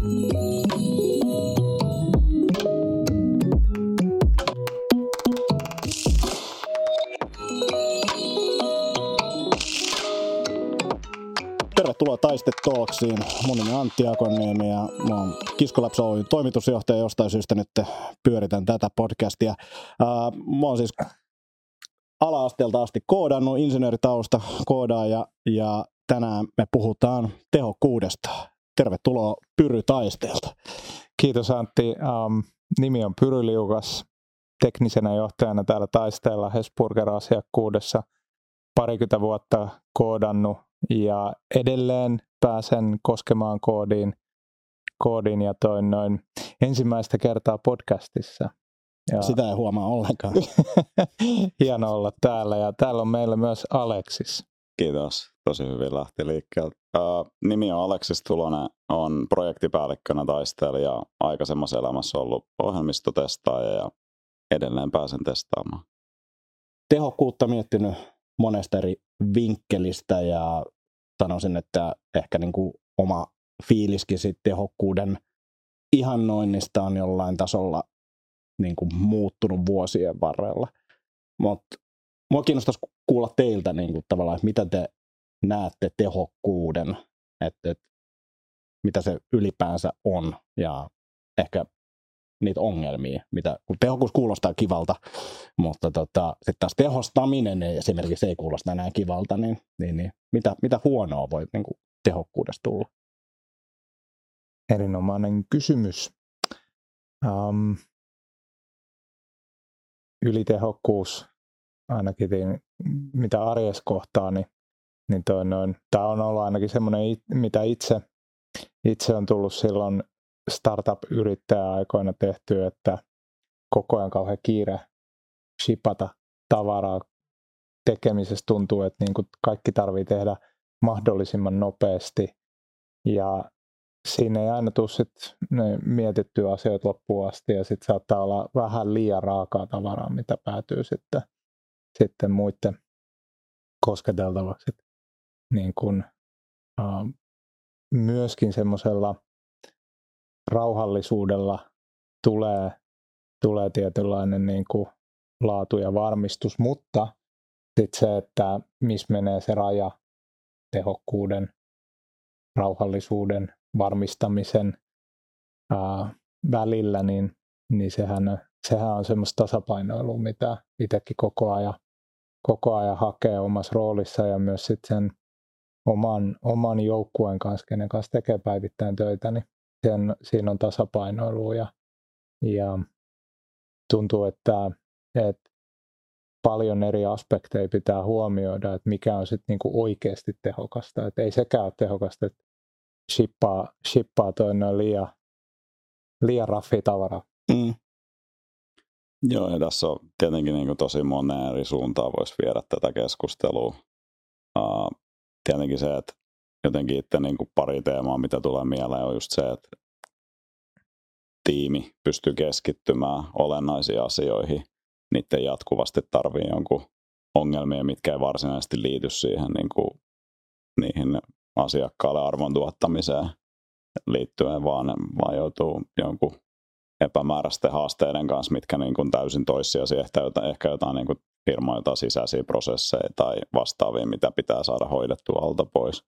Tervetuloa Taiste Talksiin. Mun nimi on Antti Akoniemi ja mä oon Kiskolapsa Oyn toimitusjohtaja. Jostain syystä nyt pyöritän tätä podcastia. mä oon siis ala-asteelta asti koodannut, insinööritausta koodaaja ja tänään me puhutaan tehokkuudesta. Tervetuloa Pyry Taisteelta. Kiitos Antti. Um, nimi on Pyry Liukas. Teknisenä johtajana täällä Taisteella Hesburger-asiakkuudessa parikymmentä vuotta koodannut ja edelleen pääsen koskemaan koodiin, koodiin ja toin noin ensimmäistä kertaa podcastissa. Ja Sitä ei huomaa ollenkaan. Hieno olla täällä ja täällä on meillä myös Aleksis. Kiitos, tosi hyvin lähti liikkeelle. Nimi on Aleksis Tulonen, on projektipäällikkönä taistelija, aikaisemmassa elämässä ollut ohjelmistotestaaja ja edelleen pääsen testaamaan. Tehokkuutta miettinyt monesta eri vinkkelistä ja sanoisin, että ehkä niin kuin oma fiiliskin tehokkuuden ihannoinnista on jollain tasolla niin kuin muuttunut vuosien varrella. Mutta mua kiinnostaisi kuulla teiltä niin kuin tavallaan, että mitä te näette tehokkuuden, että, että mitä se ylipäänsä on ja ehkä niitä ongelmia, mitä, kun tehokkuus kuulostaa kivalta, mutta tota, sitten taas tehostaminen esimerkiksi ei kuulosta enää kivalta, niin, niin, niin mitä, mitä huonoa voi niin kuin tehokkuudesta tulla? Erinomainen kysymys. Um, ylitehokkuus, ainakin mitä arjes kohtaa, niin, niin toi noin, tämä on ollut ainakin semmoinen, mitä itse, itse on tullut silloin startup-yrittäjäaikoina tehty, että koko ajan kauhean kiire shipata tavaraa tekemisessä tuntuu, että niin kuin kaikki tarvii tehdä mahdollisimman nopeasti ja siinä ei aina tule sit mietittyä asioita loppuun asti ja sitten saattaa olla vähän liian raakaa tavaraa, mitä päätyy sitten, sitten muiden kosketeltavaksi. Niin kun, uh, myöskin semmoisella rauhallisuudella tulee, tulee tietynlainen niin kuin laatu ja varmistus, mutta sitten se, että missä menee se raja tehokkuuden, rauhallisuuden, varmistamisen ää, välillä, niin, niin sehän, sehän on semmoista tasapainoilua, mitä itsekin koko ajan, koko ajan hakee omassa roolissa ja myös sitten sen oman, oman joukkueen kanssa, kenen kanssa tekee päivittäin töitä, niin sen, siinä on tasapainoilu ja, ja tuntuu, että, että paljon eri aspekteja pitää huomioida, että mikä on sitten niinku oikeasti tehokasta. Että ei sekään ole tehokasta, että shippaa, shippaa toi noin liian, liian raffi tavara. Mm. Joo, ja tässä on tietenkin niin tosi moneen eri suuntaan voisi viedä tätä keskustelua. Uh, tietenkin se, että jotenkin itse niin kuin pari teemaa, mitä tulee mieleen, on just se, että tiimi pystyy keskittymään olennaisiin asioihin. Niiden jatkuvasti tarvii jonkun ongelmia, mitkä ei varsinaisesti liity siihen niin kuin, niihin asiakkaalle arvon tuottamiseen liittyen, vaan, vaan joutuu jonkun epämääräisten haasteiden kanssa, mitkä niin kuin täysin toissijaisia, ehkä jotain, ehkä jotain niin kuin firmoilta sisäisiä prosesseja tai vastaavia, mitä pitää saada hoidettua alta pois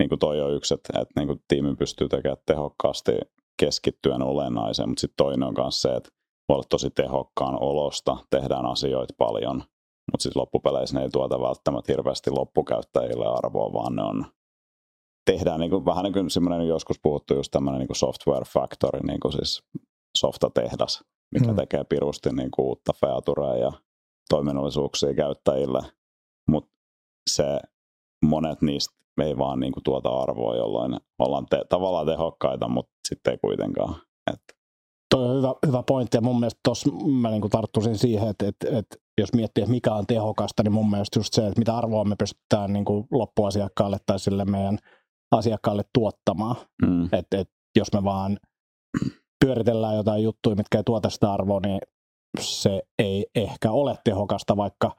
niin kuin toi on yksi, että, että niin kuin tiimi pystyy tekemään tehokkaasti keskittyen olennaiseen, mutta sitten toinen on myös se, että voi olla tosi tehokkaan olosta, tehdään asioita paljon, mutta sitten loppupeleissä ne ei tuota välttämättä hirveästi loppukäyttäjille arvoa, vaan ne on tehdään niin kuin, vähän niin kuin semmoinen joskus puhuttu just tämmöinen niin kuin software factory, niin kuin siis softatehdas, mikä mm. tekee pirusti niin kuin uutta featurea ja toiminnallisuuksia käyttäjille, mutta se monet niistä ei vaan niin kuin tuota arvoa, jolloin ollaan te- tavallaan tehokkaita, mutta sitten ei kuitenkaan. Että. Toi on hyvä, hyvä pointti ja mun mielestä tuossa mä niin kuin tarttuisin siihen, että, että, että jos miettii, että mikä on tehokasta, niin mun mielestä just se, että mitä arvoa me pystytään niin kuin loppuasiakkaalle tai sille meidän asiakkaalle tuottamaan. Mm. Että, että jos me vaan pyöritellään jotain juttuja, mitkä ei tuota sitä arvoa, niin se ei ehkä ole tehokasta, vaikka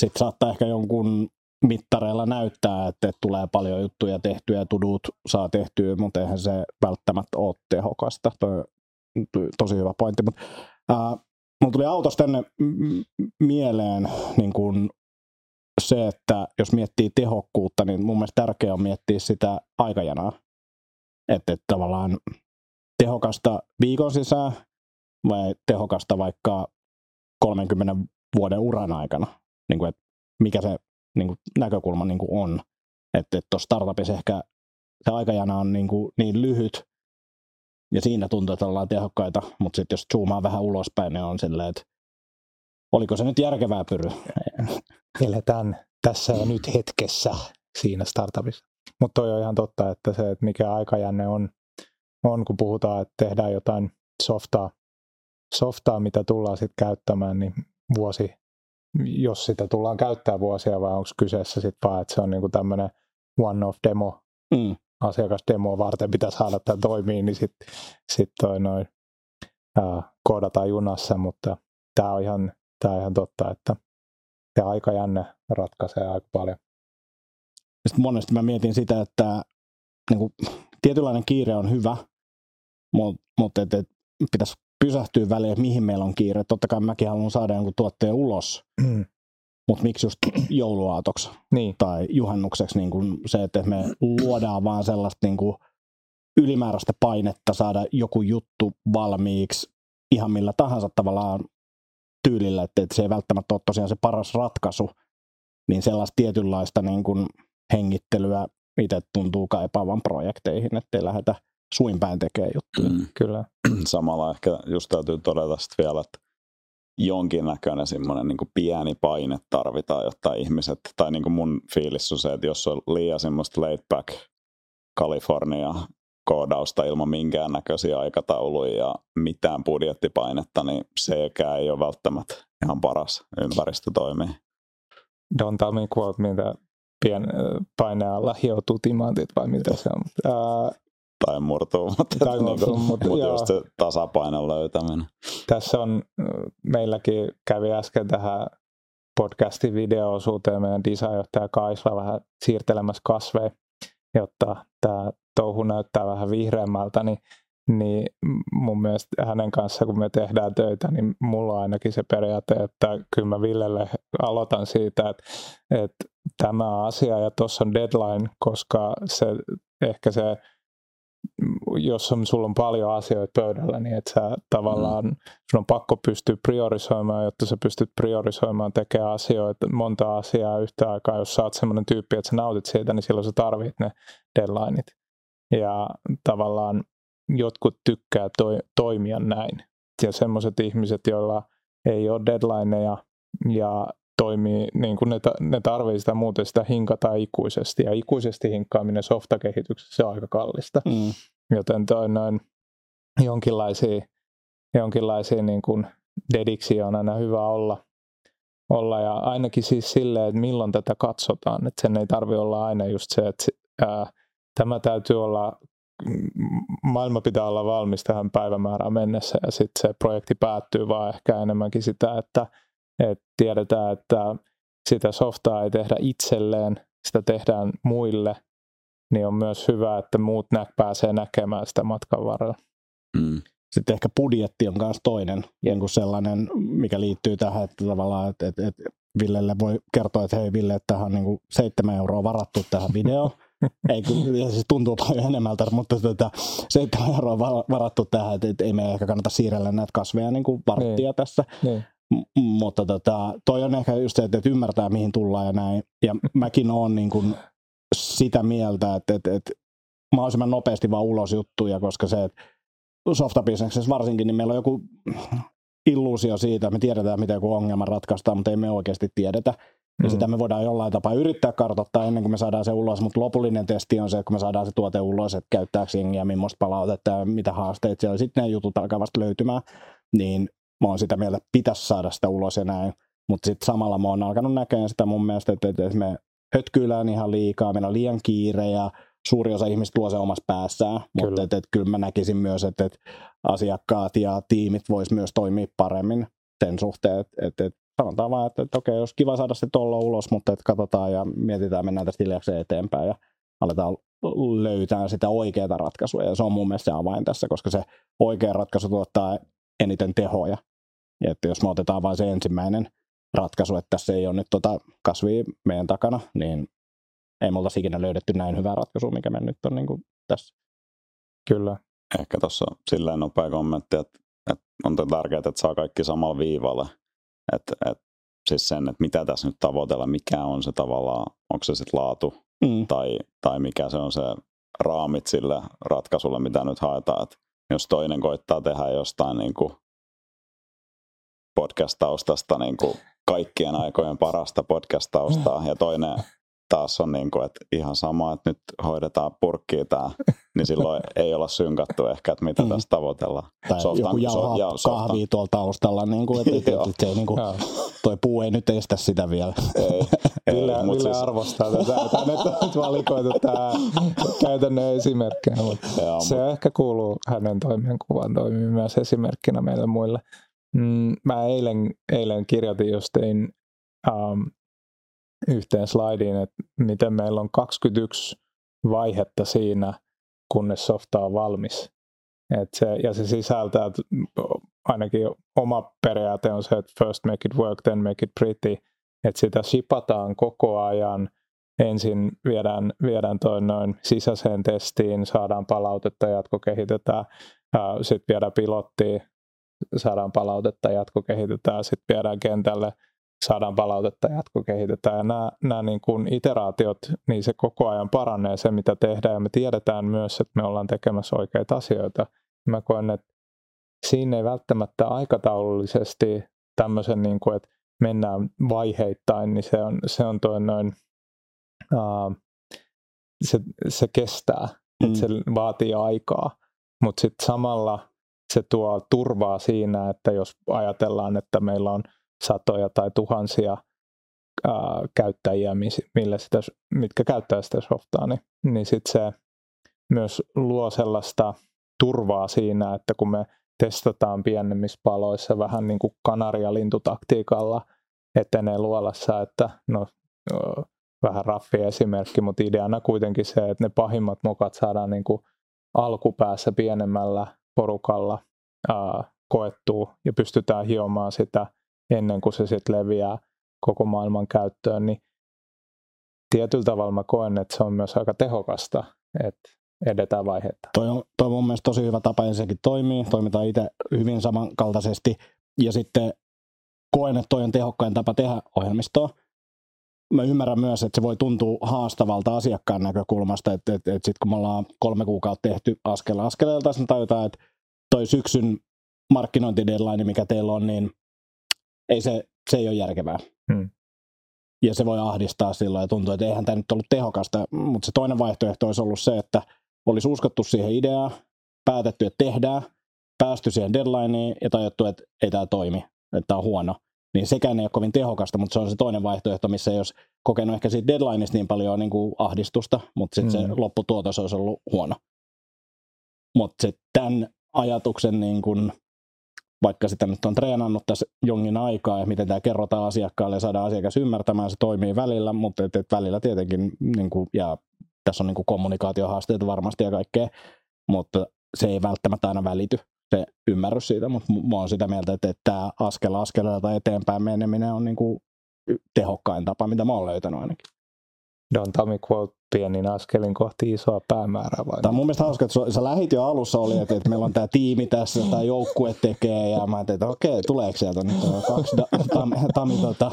sitten saattaa ehkä jonkun mittareilla näyttää, että, tulee paljon juttuja tehtyä tudut saa tehtyä, mutta eihän se välttämättä ole tehokasta. Tosi hyvä pointti. Mutta, ää, mulla tuli autosta tänne mieleen niin kun se, että jos miettii tehokkuutta, niin mun mielestä tärkeää on miettiä sitä aikajanaa. Että, että tavallaan tehokasta viikon sisään vai tehokasta vaikka 30 vuoden uran aikana. Niin kuin, että mikä se niin kuin, näkökulma niin kuin on. Että tuossa startupissa ehkä se aikajana on niin, kuin, niin lyhyt, ja siinä tuntuu, että ollaan tehokkaita, mutta sitten jos zoomaa vähän ulospäin, niin on silleen, että oliko se nyt järkevää pyry? Eletään tässä ja nyt hetkessä siinä startupissa. Mutta toi on ihan totta, että se, että mikä aikajänne on, on kun puhutaan, että tehdään jotain softaa, softaa mitä tullaan sitten käyttämään, niin vuosi, jos sitä tullaan käyttää vuosia, vai onko kyseessä sitten vaan, että se on niinku tämmöinen one-off demo, mm. asiakasdemo varten pitää saada tämä toimii, niin sitten sit toi noin koodataan junassa, mutta tämä on ihan, tää on ihan totta, että se aikajänne ratkaisee aika paljon. Sitten monesti mä mietin sitä, että niin kuin, tietynlainen kiire on hyvä, mutta, mutta et, et, pitäisi pysähtyä väliin, että mihin meillä on kiire. Totta kai mäkin haluan saada jonkun tuotteen ulos, mm. mutta miksi just jouluaatoksi niin. tai juhannukseksi niin kuin se, että me luodaan vaan sellaista niin kuin ylimääräistä painetta saada joku juttu valmiiksi ihan millä tahansa tavallaan tyylillä, että, että se ei välttämättä ole tosiaan se paras ratkaisu, niin sellaista tietynlaista niin kuin hengittelyä itse tuntuu kaipaavan projekteihin, ettei lähdetä suin päin tekee juttuja. Mm. Kyllä. Samalla ehkä just täytyy todeta sitten vielä, että jonkinnäköinen semmoinen niin pieni paine tarvitaan, jotta ihmiset, tai niin kuin mun fiilis on se, että jos on liian semmoista laid back California koodausta ilman minkäännäköisiä aikatauluja ja mitään budjettipainetta, niin sekään ei ole välttämättä ihan paras ympäristö toimii. Don't tell me quote, mitä pien paine alla hioutuu timantit vai mitä se on. Uh, tai murtuu, mutta, tai niin kuin, mutta, mutta just se tasapainon löytäminen. Tässä on, meilläkin kävi äsken tähän podcastin video-osuuteen meidän designjohtaja Kaisla vähän siirtelemässä kasveja, jotta tämä touhu näyttää vähän vihreämmältä, niin, niin mun mielestä hänen kanssa, kun me tehdään töitä, niin mulla on ainakin se periaate, että kyllä mä Villelle aloitan siitä, että, että tämä asia ja tuossa on deadline, koska se ehkä se jos on, sulla on paljon asioita pöydällä, niin että sä tavallaan, mm. sun on pakko pystyä priorisoimaan, jotta sä pystyt priorisoimaan, tekemään asioita, monta asiaa yhtä aikaa. Jos sä oot semmoinen tyyppi, että sä nautit siitä, niin silloin sä tarvit ne deadlineit. Ja tavallaan jotkut tykkää toi, toimia näin. Ja semmoiset ihmiset, joilla ei ole deadlineja ja toimii, niin kuin ne, ne tarvii sitä muuten sitä hinkata ikuisesti. Ja ikuisesti hinkkaaminen softakehityksessä on aika kallista. Mm. Joten toi noin jonkinlaisia, jonkinlaisia niin kuin dediksi on aina hyvä olla. olla. Ja ainakin siis silleen, että milloin tätä katsotaan. Että sen ei tarvi olla aina just se, että ää, tämä täytyy olla maailma pitää olla valmis tähän päivämäärään mennessä ja sitten se projekti päättyy vaan ehkä enemmänkin sitä, että, että tiedetään, että sitä softaa ei tehdä itselleen, sitä tehdään muille, niin on myös hyvä, että muut nä- pääsee näkemään sitä matkan varrella. Mm. Sitten ehkä budjetti on myös toinen, kuin sellainen, mikä liittyy tähän, että tavallaan, että, että, että Villelle voi kertoa, että hei Ville, että tähän on niin kuin 7 euroa varattu tähän videoon. ei, se tuntuu paljon enemmältä, mutta tota, 7 euroa varattu tähän, että ei me ehkä kannata siirrellä näitä kasveja niin kuin varttia niin. tässä. Niin. M- mutta tota, toi on ehkä just se, että, että ymmärtää mihin tullaan ja näin. Ja mäkin oon niin kuin sitä mieltä, että, että, että mahdollisimman nopeasti vaan ulos juttuja, koska se, että softabisneksessä varsinkin, niin meillä on joku illuusio siitä, että me tiedetään, miten joku ongelma ratkaistaan, mutta ei me oikeasti tiedetä. Ja mm. sitä me voidaan jollain tapaa yrittää kartoittaa ennen kuin me saadaan se ulos, mutta lopullinen testi on se, että kun me saadaan se tuote ulos, että käyttääkö jengiä, millaista palautetta ja mitä haasteita siellä sitten ne jutut alkaa vasta löytymään, niin mä oon sitä mieltä, että pitäisi saada sitä ulos ja näin. Mutta sitten samalla mä oon alkanut näkemään sitä mun mielestä, että, että me hötkyillään ihan liikaa, meillä on liian kiire ja suuri osa ihmistä luo se omassa päässään, kyllä. mutta et, et, kyllä mä näkisin myös, että et asiakkaat ja tiimit vois myös toimia paremmin sen suhteen, että et, et sanotaan vaan, että, että okei, jos kiva saada se tollo ulos, mutta että katsotaan ja mietitään, mennään tästä hiljakseen eteenpäin ja aletaan löytää sitä oikeaa ratkaisua. Ja se on mun mielestä se avain tässä, koska se oikea ratkaisu tuottaa eniten tehoja. Ja että jos me otetaan vain se ensimmäinen ratkaisu, että tässä ei ole nyt tota kasvia meidän takana, niin ei me oltaisi ikinä löydetty näin hyvää ratkaisua, mikä me nyt on niin kuin tässä. Kyllä. Ehkä tuossa silleen nopea kommentti, että, että on tärkeää, että saa kaikki samalla viivalle. Että, että siis sen, että mitä tässä nyt tavoitella, mikä on se tavallaan, onko se sitten laatu mm. tai, tai mikä se on se raamit sille ratkaisulle, mitä nyt haetaan. Että jos toinen koittaa tehdä jostain niin kuin podcast-taustasta niin kuin kaikkien aikojen parasta podcast-taustaa ja toinen taas on niin kuin, että ihan sama, että nyt hoidetaan purkkiä tämä, niin silloin ei olla synkattu ehkä, että mitä mm. tässä tavoitellaan. Tai softan, joku jauhaa so, kahvia tuolla taustalla, niin kuin, että, että, että, että niin kuin, toi puu ei nyt estä sitä vielä. Ei, ei, Ville, Ville siis... arvostaa tätä. Tämä nyt valikoitu tämä käytännön esimerkkejä, mutta Joo, se mutta... ehkä kuuluu hänen toimenkuvaan toimii myös esimerkkinä meille muille. Mm, mä eilen, eilen kirjoitin just tein um, yhteen slaidiin, että miten meillä on 21 vaihetta siinä, kunnes softa on valmis. Et se, ja se sisältää, ainakin oma periaate on se, että first make it work, then make it pretty. Että sitä shipataan koko ajan. Ensin viedään, viedään toi noin sisäiseen testiin, saadaan palautetta, jatkokehitetään. Sitten viedään pilottiin, saadaan palautetta, jatkokehitetään. Sitten viedään kentälle, saadaan palautetta, jatkokehitetään. Ja nämä, nämä niin kuin iteraatiot, niin se koko ajan paranee se, mitä tehdään. Ja me tiedetään myös, että me ollaan tekemässä oikeita asioita. Mä koen, että siinä ei välttämättä aikataulullisesti tämmöisen, niin kuin, että mennään vaiheittain, niin se on, se on toi noin, uh, se, se kestää, mm. että se vaatii aikaa, mutta sitten samalla se tuo turvaa siinä, että jos ajatellaan, että meillä on satoja tai tuhansia ää, käyttäjiä, millä sitä, mitkä käyttää sitä softaa, niin, niin sitten se myös luo sellaista turvaa siinä, että kun me testataan pienemmissä paloissa vähän niin kuin kanarialintutaktiikalla etenee luolassa, että no vähän raffi esimerkki, mutta ideana kuitenkin se, että ne pahimmat mokat saadaan niin kuin alkupäässä pienemmällä porukalla ää, koettua ja pystytään hiomaan sitä ennen kuin se sitten leviää koko maailman käyttöön, niin tietyllä tavalla mä koen, että se on myös aika tehokasta, että edetään vaihetta. Toi on, toi on mun mielestä tosi hyvä tapa, sekin toimii. Toimitaan itse hyvin samankaltaisesti. Ja sitten koen, että toi on tehokkain tapa tehdä ohjelmistoa. Mä ymmärrän myös, että se voi tuntua haastavalta asiakkaan näkökulmasta, että, että, että sitten kun me ollaan kolme kuukautta tehty askel askeleelta, niin tajutaan, että toi syksyn markkinointideadline, mikä teillä on, niin ei se, se ei ole järkevää. Hmm. Ja se voi ahdistaa silloin ja tuntuu, että eihän tämä nyt ollut tehokasta. Mutta se toinen vaihtoehto olisi ollut se, että olisi uskottu siihen ideaan, päätetty, että tehdään, päästy siihen deadlineen ja tajuttu, että ei tämä toimi, että tämä on huono. Niin sekään ei ole kovin tehokasta, mutta se on se toinen vaihtoehto, missä jos kokenut ehkä siitä deadlineista niin paljon niin kuin ahdistusta, mutta sitten hmm. se lopputuotos olisi ollut huono. Mutta tämän ajatuksen niin kuin vaikka sitä nyt on treenannut tässä jonkin aikaa ja miten tämä kerrotaan asiakkaalle ja saadaan asiakas ymmärtämään, se toimii välillä, mutta et, et välillä tietenkin, niin kuin, ja tässä on niin kommunikaatiohaasteita varmasti ja kaikkea, mutta se ei välttämättä aina välity se ymmärrys siitä, mutta mä oon sitä mieltä, että, että tämä askel askeleelta eteenpäin meneminen on niin kuin tehokkain tapa, mitä mä oon löytänyt ainakin. Don Tommy quote pienin askelin kohti isoa päämäärää. Vai tämä on mun mielestä hauska, että sä lähit jo alussa oli, että, että meillä on tämä tiimi tässä, tämä joukkue tekee, ja mä ajattelin, että okei, tuleeko sieltä nyt kaksi da, tam, tota,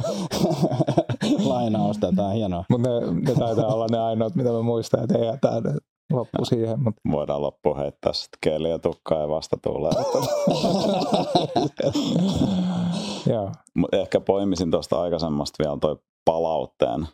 lainausta, tämä on hienoa. Mutta ne, ne taitaa olla ne ainoat, mitä mä muistan, että ei jätä loppu siihen. Mutta... Voidaan loppu heittää sitten keeli ja tukkaa ja vasta tulee. Ehkä poimisin tuosta aikaisemmasta vielä toi palautteen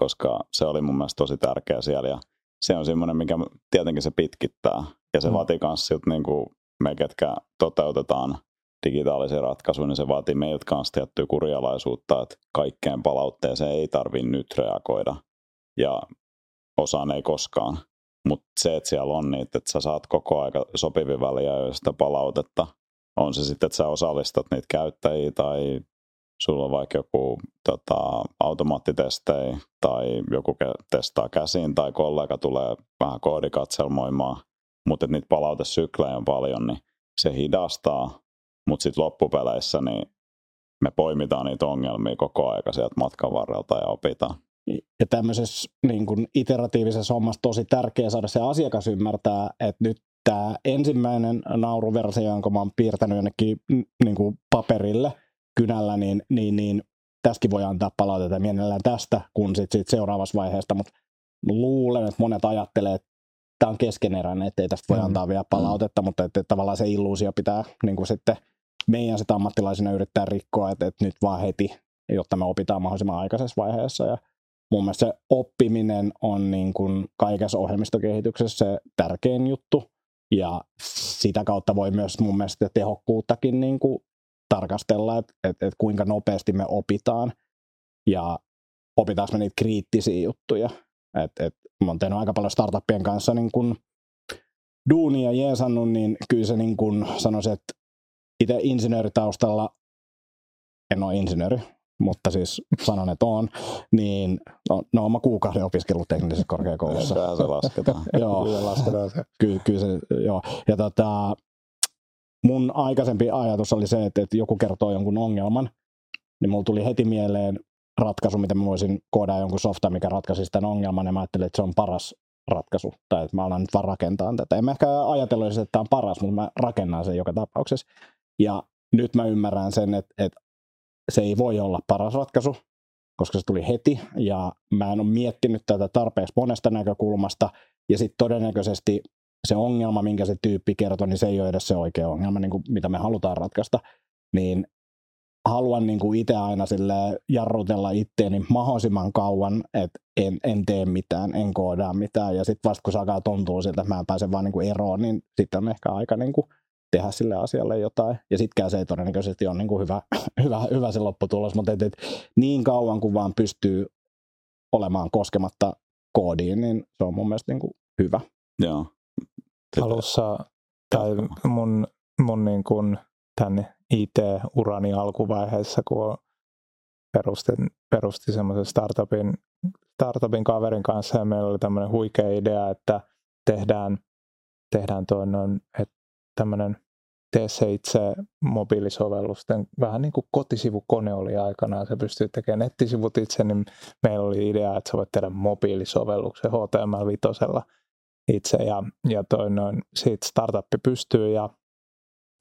koska se oli mun mielestä tosi tärkeä siellä ja se on semmoinen, mikä tietenkin se pitkittää ja se mm. vaatii myös siltä niin kuin me, ketkä toteutetaan digitaalisia ratkaisuja, niin se vaatii meiltä kanssa tiettyä kurialaisuutta, että kaikkeen palautteeseen ei tarvitse nyt reagoida ja osaan ei koskaan. Mutta se, että siellä on niitä, että sä saat koko aika sopivin väliä sitä palautetta, on se sitten, että sä osallistat niitä käyttäjiä tai sulla on vaikka joku tota, automaattitestei tai joku testaa käsiin tai kollega tulee vähän koodikatselmoimaan, mutta niitä palautesyklejä on paljon, niin se hidastaa, mutta sitten loppupeleissä niin me poimitaan niitä ongelmia koko aika sieltä matkan varrelta ja opitaan. Ja tämmöisessä niin kuin iteratiivisessa hommassa tosi tärkeää saada se asiakas ymmärtää, että nyt tämä ensimmäinen nauruversio, jonka mä oon piirtänyt jonnekin niin kuin paperille kynällä, niin, niin, niin tässäkin voi antaa palautetta mielellään tästä, kun sit, sit seuraavassa vaiheesta, mutta luulen, että monet ajattelee, että tämä on keskeneräinen, että ei tästä voi mm. antaa vielä palautetta, mutta että, että tavallaan se illuusio pitää niin kuin sitten meidän sitä ammattilaisina yrittää rikkoa, että, että nyt vaan heti, jotta me opitaan mahdollisimman aikaisessa vaiheessa. Ja mun mielestä se oppiminen on niin kuin kaikessa ohjelmistokehityksessä se tärkein juttu, ja sitä kautta voi myös mun mielestä tehokkuuttakin niin kuin tarkastella, että, että, että kuinka nopeasti me opitaan ja opitaanko me niitä kriittisiä juttuja. Et, et, mä oon tehnyt aika paljon startuppien kanssa niin kun duunia jeesannut, niin kyllä se niin kun sanoisin, että itse insinööritaustalla, en ole insinööri, mutta siis sanon, että on, niin no, no mä kuukauden opiskellut teknisessä korkeakoulussa. Kyllä se lasketaan. joo, kyllä lasketaan se. Ky, kyllä se, joo. Ja tota, mun aikaisempi ajatus oli se, että, että joku kertoo jonkun ongelman, niin mulla tuli heti mieleen ratkaisu, miten mä voisin koodaa jonkun softa, mikä ratkaisi tämän ongelman, ja mä ajattelin, että se on paras ratkaisu, tai että mä alan nyt vaan rakentaa tätä. En mä ehkä ajatellut, että tämä on paras, mutta mä rakennan sen joka tapauksessa. Ja nyt mä ymmärrän sen, että, että se ei voi olla paras ratkaisu, koska se tuli heti, ja mä en ole miettinyt tätä tarpeeksi monesta näkökulmasta, ja sitten todennäköisesti se ongelma, minkä se tyyppi kertoo, niin se ei ole edes se oikea ongelma, niin kuin mitä me halutaan ratkaista, niin haluan niin kuin itse aina sille jarrutella itteeni mahdollisimman kauan, että en, en tee mitään, en koodaa mitään, ja sitten vasta kun se alkaa tuntua siltä, että mä pääsen vaan niin kuin eroon, niin sitten on ehkä aika niin kuin tehdä sille asialle jotain. Ja sittenkään se ei todennäköisesti ole niin kuin hyvä, hyvä, hyvä se lopputulos, mutta et, et, niin kauan kuin vaan pystyy olemaan koskematta koodiin, niin se on mun mielestä niin kuin hyvä. Joo. Alussa, tai mun, mun niin kuin tämän IT-urani alkuvaiheessa, kun perustin, perusti semmoisen startupin, startupin kaverin kanssa ja meillä oli tämmöinen huikea idea, että tehdään, tehdään toinen, että tämmöinen tee se itse mobiilisovellusten, vähän niin kuin kotisivukone oli aikanaan, se pystyy tekemään nettisivut itse, niin meillä oli idea, että sä voit tehdä mobiilisovelluksen HTML5 itse. Ja, ja toi noin, siitä startuppi pystyy ja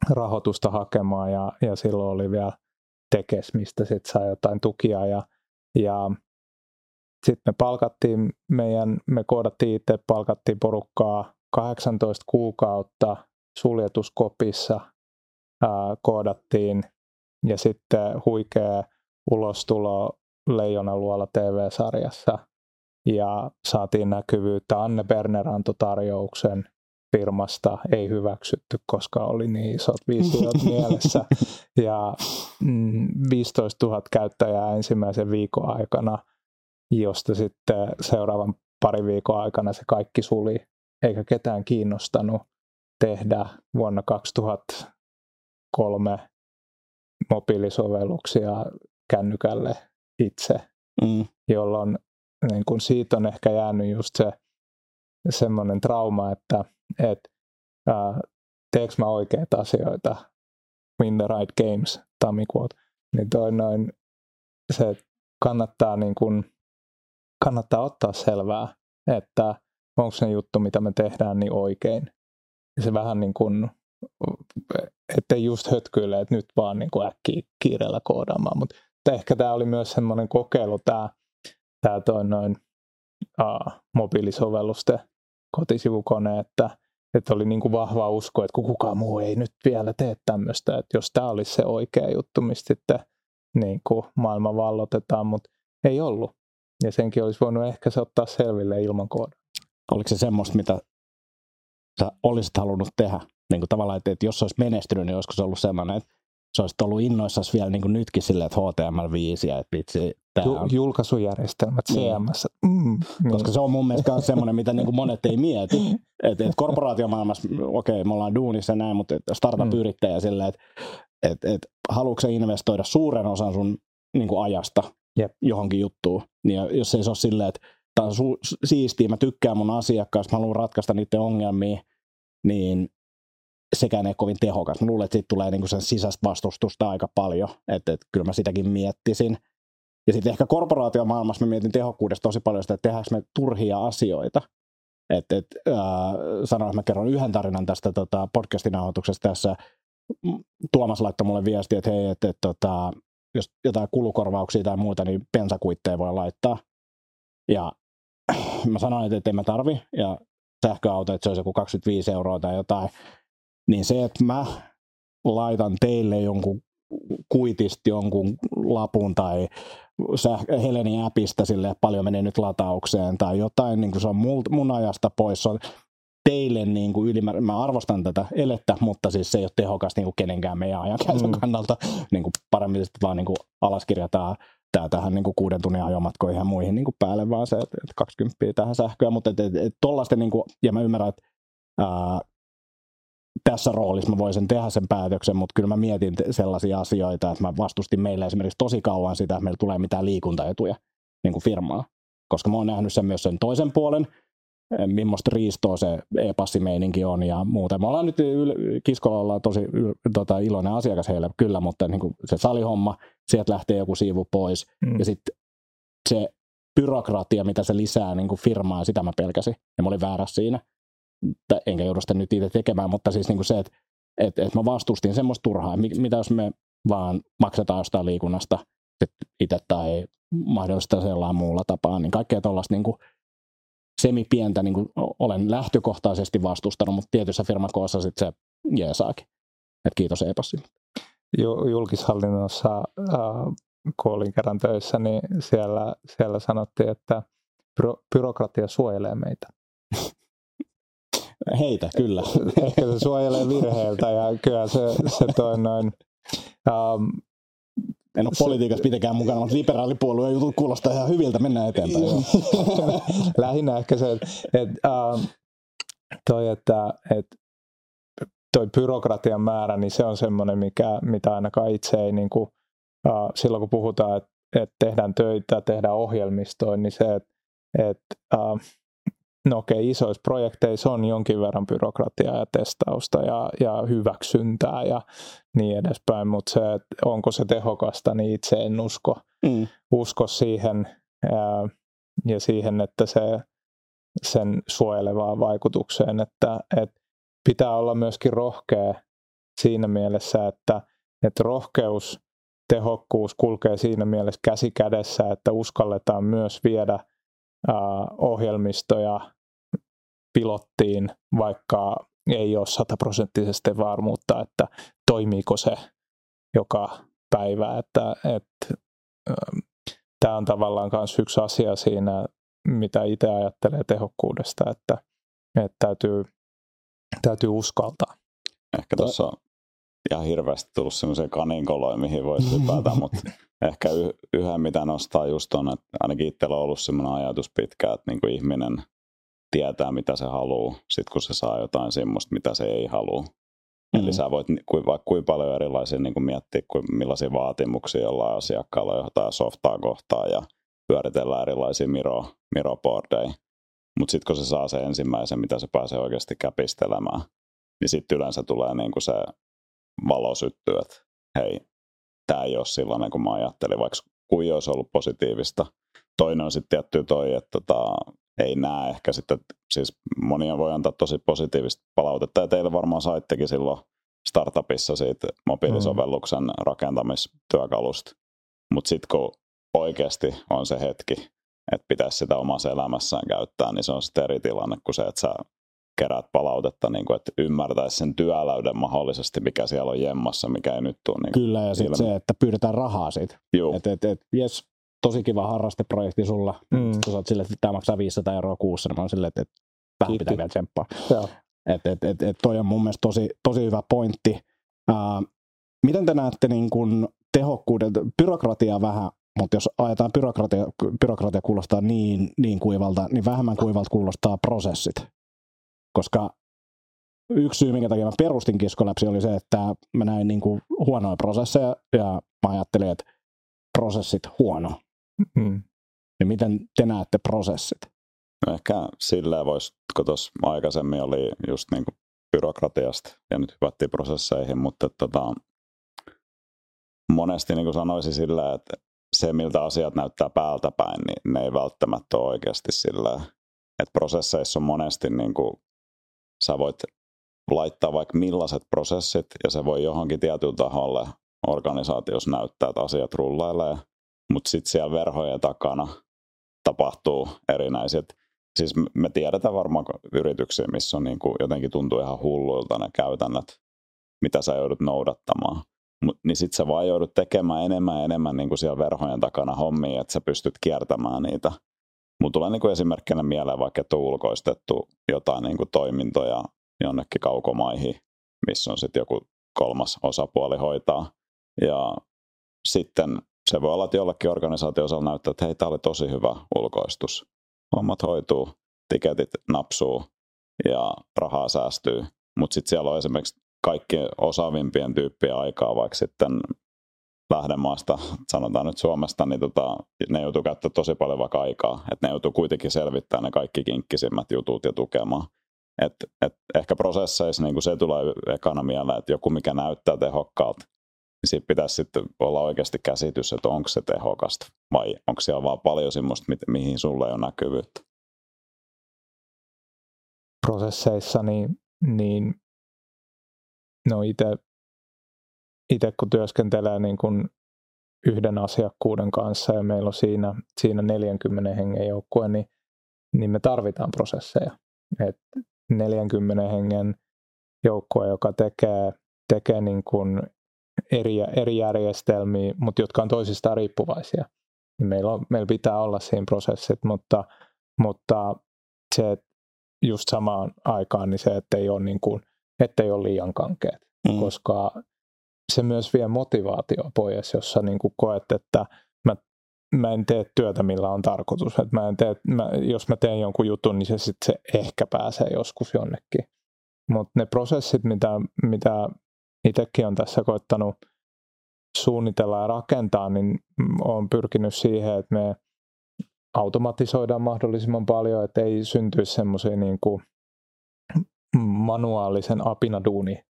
rahoitusta hakemaan ja, ja silloin oli vielä tekes, mistä sitten sai jotain tukia ja, ja sitten me palkattiin meidän, me koodattiin itse, palkattiin porukkaa 18 kuukautta suljetuskopissa ää, koodattiin ja sitten huikea ulostulo Leijonaluola TV-sarjassa ja saatiin näkyvyyttä. Anne Berner antoi tarjouksen firmasta, ei hyväksytty, koska oli niin isot visiot mielessä. Ja 15 mm, 000 käyttäjää ensimmäisen viikon aikana, josta sitten seuraavan pari viikon aikana se kaikki suli, eikä ketään kiinnostanut tehdä vuonna 2003 mobiilisovelluksia kännykälle itse, mm. jolloin niin kun siitä on ehkä jäänyt just se semmoinen trauma, että et, äh, teekö mä oikeita asioita, win the right games, tammikuut, niin toi noin, se kannattaa, niin kun, kannattaa ottaa selvää, että onko se juttu, mitä me tehdään, niin oikein se vähän niin kuin, ettei just hötkyile, että nyt vaan niin kuin äkkiä kiireellä koodaamaan, mutta ehkä tämä oli myös semmoinen kokeilu, tämä, tämä toi noin uh, mobiilisovellusten kotisivukone, että, että oli niin kuin vahva usko, että kukaan muu ei nyt vielä tee tämmöistä, että jos tämä olisi se oikea juttu, mistä sitten niin kuin maailma vallotetaan, mutta ei ollut. Ja senkin olisi voinut ehkä se ottaa selville ilman koodaa. Oliko se semmoista, mitä sä olisit halunnut tehdä? Niin kuin tavallaan, että, että jos se olisi menestynyt, niin olisiko se ollut sellainen, että se olisi ollut innoissasi vielä niin kuin nytkin silleen, että HTML5 ja että vitsi, tämä on... Julkaisujärjestelmät, CMS. Niin. Mm, niin. Koska se on mun mielestä myös semmoinen, mitä niin kuin monet ei mieti. Että et korporaatiomaailmassa, okei, okay, me ollaan duunissa näin, mutta startup-yrittäjä mm. silleen, että et, et, haluatko investoida suuren osan sun niin kuin ajasta Jep. johonkin juttuun. Niin ja jos ei se ole silleen, että tämä on su- siistiä, mä tykkään mun asiakkaasta, mä haluan ratkaista niiden ongelmia, niin sekään ei ole kovin tehokas. Mä luulen, että siitä tulee niinku sen sisäistä vastustusta aika paljon, että, että kyllä mä sitäkin miettisin. Ja sitten ehkä korporaatiomaailmassa mä mietin tehokkuudesta tosi paljon sitä, että tehdäänkö me turhia asioita. Et, et, äh, sanoin, että mä kerron yhden tarinan tästä tota, podcastin nauhoituksesta tässä. Tuomas laittoi mulle viestiä, että hei, että et, tota, jos jotain kulukorvauksia tai muuta, niin pensakuitteja voi laittaa. Ja mä sanoin, että en mä tarvi, ja sähköauto, että se olisi joku 25 euroa tai jotain. Niin se, että mä laitan teille jonkun kuitisti jonkun lapun tai säh- Helenin appista sille paljon menee nyt lataukseen tai jotain, niin kuin se on mun ajasta pois. Se on teille niin kuin ylimäärä, mä arvostan tätä elettä, mutta siis se ei ole tehokas niin kuin kenenkään meidän ajankäytön mm. kannalta. Niin kuin paremmin sitten vaan niin kuin alaskirjataan tämä tähän niin kuin kuuden tunnin ajomatkoihin ja muihin niin kuin päälle, vaan se, että 20 tähän sähköä, mutta et, et, et tollaista, niin kuin, ja mä ymmärrän, että ää, tässä roolissa mä voisin tehdä sen päätöksen, mutta kyllä mä mietin sellaisia asioita, että mä vastustin meille esimerkiksi tosi kauan sitä, että meillä tulee mitään liikuntaetuja niin kuin firmaa, koska mä oon nähnyt sen myös sen toisen puolen, millaista riistoa se e-passimeininki on ja muuta. Me ollaan nyt yl- Kiskolla ollaan tosi yl- tota, iloinen asiakas heille, kyllä, mutta niin kuin se salihomma, sieltä lähtee joku siivu pois mm. ja sitten se byrokratia, mitä se lisää niin kuin firmaa, sitä mä pelkäsin ja mä olin väärässä siinä enkä joudu sitä nyt itse tekemään, mutta siis niin kuin se, että et, et mä vastustin semmoista turhaa, mitä jos me vaan maksetaan jostain liikunnasta itse tai mahdollista sellainen muulla tapaa, niin kaikkea tuollaista niin kuin semipientä niin kuin olen lähtökohtaisesti vastustanut, mutta tietyssä firmakoossa sitten se jeesaakin. Et kiitos Epassi. Julkishallinnossa, äh, kun olin kerran töissä, niin siellä, siellä sanottiin, että byrokratia suojelee meitä. Heitä, kyllä. Ehkä se suojelee virheiltä ja kyllä se, se toi noin... Um, en ole politiikassa mitenkään mukana, mutta liberaalipuolueen jutut kuulostaa ihan hyviltä, mennään eteenpäin. Lähinnä ehkä se, että et, um, toi, että et, toi byrokratian määrä, niin se on semmoinen, mikä, mitä ainakaan itse ei, niin kuin, uh, silloin kun puhutaan, että et tehdään töitä, tehdään ohjelmistoa, niin se, että et, uh, no okei, okay, isoissa projekteissa on jonkin verran byrokratiaa ja testausta ja, ja hyväksyntää ja niin edespäin, mutta se, että onko se tehokasta, niin itse en usko, mm. usko siihen ää, ja siihen, että se sen suojelevaan vaikutukseen, että, että pitää olla myöskin rohkea siinä mielessä, että, että rohkeus, tehokkuus kulkee siinä mielessä käsi kädessä, että uskalletaan myös viedä ohjelmistoja pilottiin, vaikka ei ole sataprosenttisesti varmuutta, että toimiiko se joka päivä. Että, että, tämä on tavallaan myös yksi asia siinä, mitä itse ajattelee tehokkuudesta, että, että täytyy, täytyy uskaltaa. Ehkä tuossa on ihan hirveästi tullut sellaisia kaninkoloja, mihin voisi hypätä, mutta ehkä yhden mitä nostaa just on, että ainakin itsellä on ollut sellainen ajatus pitkään, että niin kuin ihminen tietää, mitä se haluaa, sitten kun se saa jotain semmoista, mitä se ei halua. Mm-hmm. Eli sä voit vaikka kuinka paljon erilaisia niin kuin miettiä, kuin millaisia vaatimuksia jollain asiakkaalla on jotain softaa kohtaa ja pyöritellään erilaisia miro, miroboardeja. Mutta sitten kun se saa se ensimmäisen, mitä se pääsee oikeasti käpistelemään, niin sitten yleensä tulee niin kuin se valo syttyy, että hei, tämä ei ole sellainen kuin mä ajattelin, vaikka kuin olisi ollut positiivista. Toinen on sitten tietty toi, että tota, ei näe ehkä sitten, siis monia voi antaa tosi positiivista palautetta, ja teille varmaan saittekin silloin startupissa siitä mobiilisovelluksen mm. rakentamistyökalusta. Mutta sitten kun oikeasti on se hetki, että pitäisi sitä omassa elämässään käyttää, niin se on sitten eri tilanne kuin se, että sä kerät palautetta, niin kuin, että ymmärtäisi sen työläyden mahdollisesti, mikä siellä on jemmassa, mikä ei nyt tule. Niin Kyllä, ja sitten se, että pyydetään rahaa siitä. Että et, et, jes, tosi kiva harrasteprojekti sulla. Mm. Sä oot silleen, että tämä maksaa 500 euroa kuussa, niin mä oon silleen, että, että vähän Kiitti. pitää vielä tsemppaa. Että et, et, et toi on mun mielestä tosi, tosi hyvä pointti. Uh, miten te näette niin kun tehokkuuden, byrokratiaa vähän, mutta jos ajetaan byrokratia, byrokratia kuulostaa niin, niin kuivalta, niin vähemmän kuivalta kuulostaa prosessit. Koska yksi syy, minkä takia mä perustin Kiskoläpsi, oli se, että mä näin niin kuin huonoja prosesseja ja mä ajattelin, että prosessit huono. Mm. Ja miten te näette prosessit? No ehkä silleen voisi, kun tuossa aikaisemmin oli just niin kuin byrokratiasta ja nyt hypättiin prosesseihin, mutta tota, monesti niin kuin sanoisin sillä, että se miltä asiat näyttää päältä päin, niin ne ei välttämättä ole oikeasti sillä, että prosesseissa on monesti niin kuin, sä voit laittaa vaikka millaiset prosessit ja se voi johonkin tietyllä taholle organisaatiossa näyttää, että asiat rullailee, mutta sitten siellä verhojen takana tapahtuu erinäiset. Siis me tiedetään varmaan yrityksiä, missä on niin kuin jotenkin tuntuu ihan hulluilta ne käytännöt, mitä sä joudut noudattamaan. Mut, niin sitten sä vaan joudut tekemään enemmän ja enemmän niin kuin siellä verhojen takana hommia, että sä pystyt kiertämään niitä. Mutta tulee niin kuin esimerkkinä mieleen vaikka, että on ulkoistettu jotain niin kuin toimintoja jonnekin kaukomaihin, missä on sitten joku kolmas osapuoli hoitaa. Ja sitten se voi olla, että jollekin organisaatioosalla näyttää, että hei, tämä oli tosi hyvä ulkoistus. Hommat hoituu, tiketit napsuu ja rahaa säästyy. Mutta sitten siellä on esimerkiksi kaikki osaavimpien tyyppien aikaa, vaikka sitten lähdemaasta, sanotaan nyt Suomesta, niin tota, ne joutuu käyttämään tosi paljon vaikka aikaa. Että ne joutuu kuitenkin selvittämään ne kaikki kinkkisimmät jutut ja tukemaan. Et, et ehkä prosesseissa niin se tulee ekana mieleen, että joku mikä näyttää tehokkaalta, niin siitä pitäisi sitten olla oikeasti käsitys, että onko se tehokasta vai onko siellä vaan paljon semmoista, mihin sulle ei ole näkyvyyttä. Prosesseissa niin, niin no itse, kun työskentelee niin kuin yhden asiakkuuden kanssa ja meillä on siinä, siinä 40 hengen joukkue, niin, niin me tarvitaan prosesseja. Et 40 hengen joukkue, joka tekee, tekee niin kuin eri, eri järjestelmiä, mutta jotka on toisistaan riippuvaisia. Niin meillä, on, meillä pitää olla siinä prosessit, mutta, mutta se just samaan aikaan niin se, että ei ole, niin kuin, ettei ole liian kankeet, mm. koska se myös vie motivaatio pois, jos sä niin kuin koet, että mä, mä en tee työtä, millä on tarkoitus. Että mä en tee, mä, jos mä teen jonkun jutun, niin se sitten se ehkä pääsee joskus jonnekin. Mutta ne prosessit, mitä, mitä itsekin on tässä koettanut suunnitella ja rakentaa, niin olen pyrkinyt siihen, että me automatisoidaan mahdollisimman paljon, että ei syntyisi semmoisia niin kuin manuaalisen apinaduuni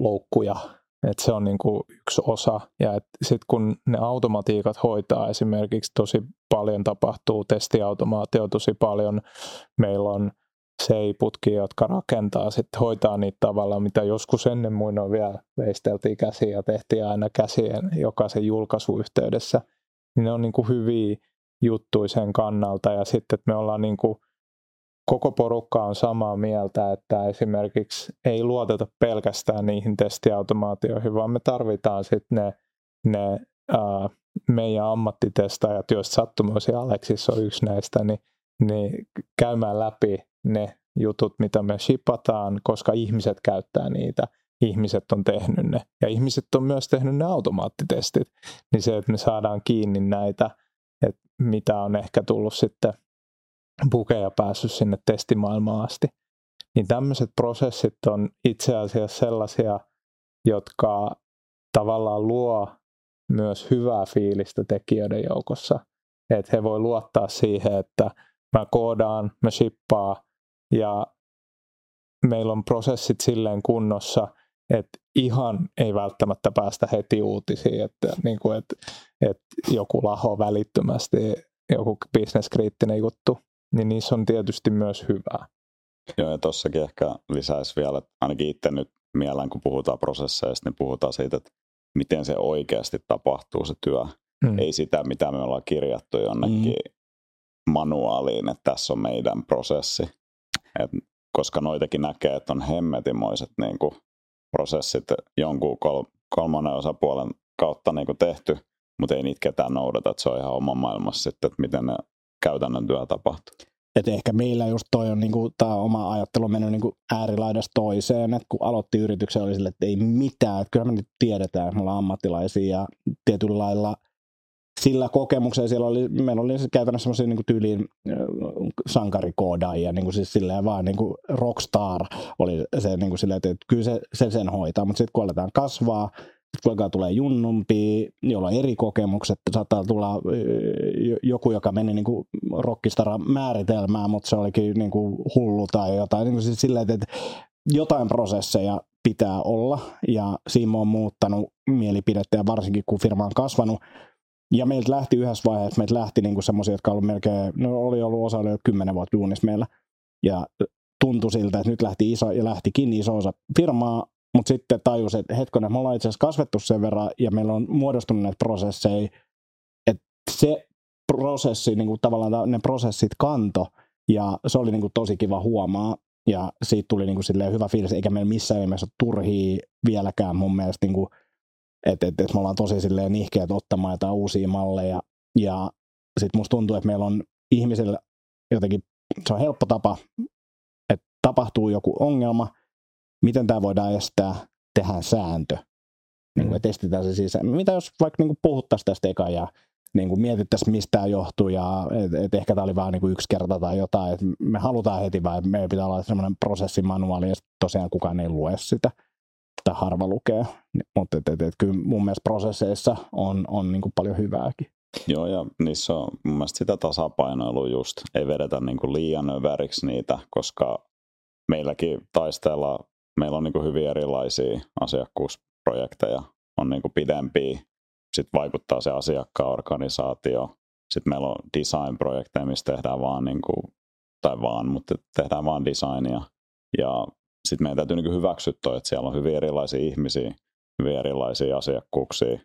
loukkuja. että se on niin kuin yksi osa. Ja sitten kun ne automatiikat hoitaa esimerkiksi tosi paljon tapahtuu, testiautomaatio tosi paljon, meillä on seiputki, jotka rakentaa, sitten hoitaa niitä tavalla, mitä joskus ennen muinoin vielä veisteltiin käsiä ja tehtiin aina käsien jokaisen julkaisuyhteydessä. Niin ne on niin kuin hyviä juttuja sen kannalta ja sitten, että me ollaan niin kuin, koko porukka on samaa mieltä, että esimerkiksi ei luoteta pelkästään niihin testiautomaatioihin, vaan me tarvitaan sitten ne, ne ää, meidän ammattitestaajat, joista sattumoisin Aleksis on yksi näistä, niin, niin käymään läpi ne jutut, mitä me shipataan, koska ihmiset käyttää niitä. Ihmiset on tehnyt ne. Ja ihmiset on myös tehnyt ne automaattitestit. Niin se, että me saadaan kiinni näitä, että mitä on ehkä tullut sitten bukeja päässyt sinne testimaailmaan asti. Niin tämmöiset prosessit on itse asiassa sellaisia, jotka tavallaan luo myös hyvää fiilistä tekijöiden joukossa. Että he voi luottaa siihen, että mä koodaan, mä shippaan ja meillä on prosessit silleen kunnossa, että ihan ei välttämättä päästä heti uutisiin, että, niin kuin, että, että joku laho välittömästi, joku bisneskriittinen juttu, niin niissä on tietysti myös hyvää. Joo, ja tuossakin ehkä lisäisi vielä, että ainakin itse nyt mieleen, kun puhutaan prosesseista, niin puhutaan siitä, että miten se oikeasti tapahtuu se työ. Hmm. Ei sitä, mitä me ollaan kirjattu jonnekin hmm. Manuaaliin, että tässä on meidän prosessi, et, koska noitakin näkee, että on hemmetimoiset niin kuin, prosessit jonkun kol, kolmannen osapuolen kautta niin kuin, tehty, mutta ei niitä ketään noudata, että se on ihan oma maailmassa sitten, että miten ne käytännön työ tapahtuu. Et ehkä meillä just toi on niinku, tämä oma ajattelu on mennyt niinku äärilaidasta toiseen, että kun aloitti yrityksen oli sille, että ei mitään, että kyllä me nyt tiedetään, että me ollaan ammattilaisia ja tietyllä lailla – sillä kokemuksella siellä oli, meillä oli käytännössä semmoisia niin tyyliin sankarikoodaajia, niin kuin siis silleen vaan niin kuin rockstar oli se niin kuin silleen, että kyllä se, se sen hoitaa, mutta sitten kun aletaan kasvaa, poikaa tulee junnumpi, jolla on eri kokemukset, saattaa tulla joku, joka meni niin kuin rockistara määritelmään, mutta se olikin niin kuin hullu tai jotain, niin kuin siis silleen, että jotain prosesseja pitää olla, ja siinä on muuttanut mielipidettä, ja varsinkin kun firma on kasvanut, ja meiltä lähti yhdessä vaiheessa, meiltä lähti niinku semmoisia, jotka oli melkein, no oli ollut osa jo kymmenen vuotta duunissa meillä, ja tuntui siltä, että nyt lähti iso, ja lähtikin iso osa firmaa, mutta sitten tajus, että hetkonen, me ollaan itse asiassa kasvettu sen verran, ja meillä on muodostunut näitä prosesseja, että se prosessi, niin kuin tavallaan ne prosessit kanto, ja se oli niin kuin tosi kiva huomaa, ja siitä tuli niin kuin hyvä fiilis, eikä meillä missään nimessä ole turhia vieläkään mun mielestä, niin kuin, että, että, että me ollaan tosi silleen nihkeät ottamaan jotain uusia malleja, ja sitten musta tuntuu, että meillä on ihmisillä jotenkin, se on helppo tapa, että tapahtuu joku ongelma, miten tämä voidaan estää, tehdään sääntö. Niin kuin, mm. että estetään se siis, mitä jos vaikka niin puhuttaisiin tästä eka ja niin kuin mietittäisiin, mistä tämä johtuu ja et, et ehkä tämä oli vain niin yksi kerta tai jotain, että me halutaan heti vai meidän pitää olla sellainen prosessimanuaali ja tosiaan kukaan ei lue sitä tai harva lukee, mutta et, et, et, kyllä mun mielestä prosesseissa on, on niin kuin paljon hyvääkin. Joo, ja niissä on mun mielestä sitä tasapainoilua just, ei vedetä niin kuin liian överiksi niitä, koska meilläkin taisteella, meillä on niin kuin hyvin erilaisia asiakkuusprojekteja, on niin kuin pidempiä sitten vaikuttaa se asiakkaan organisaatio. Sitten meillä on design-projekteja, missä tehdään vaan, niin kuin, tai vaan, mutta tehdään vaan designia. Ja sitten meidän täytyy niin hyväksyä toi, että siellä on hyvin erilaisia ihmisiä, hyvin erilaisia asiakkuuksia.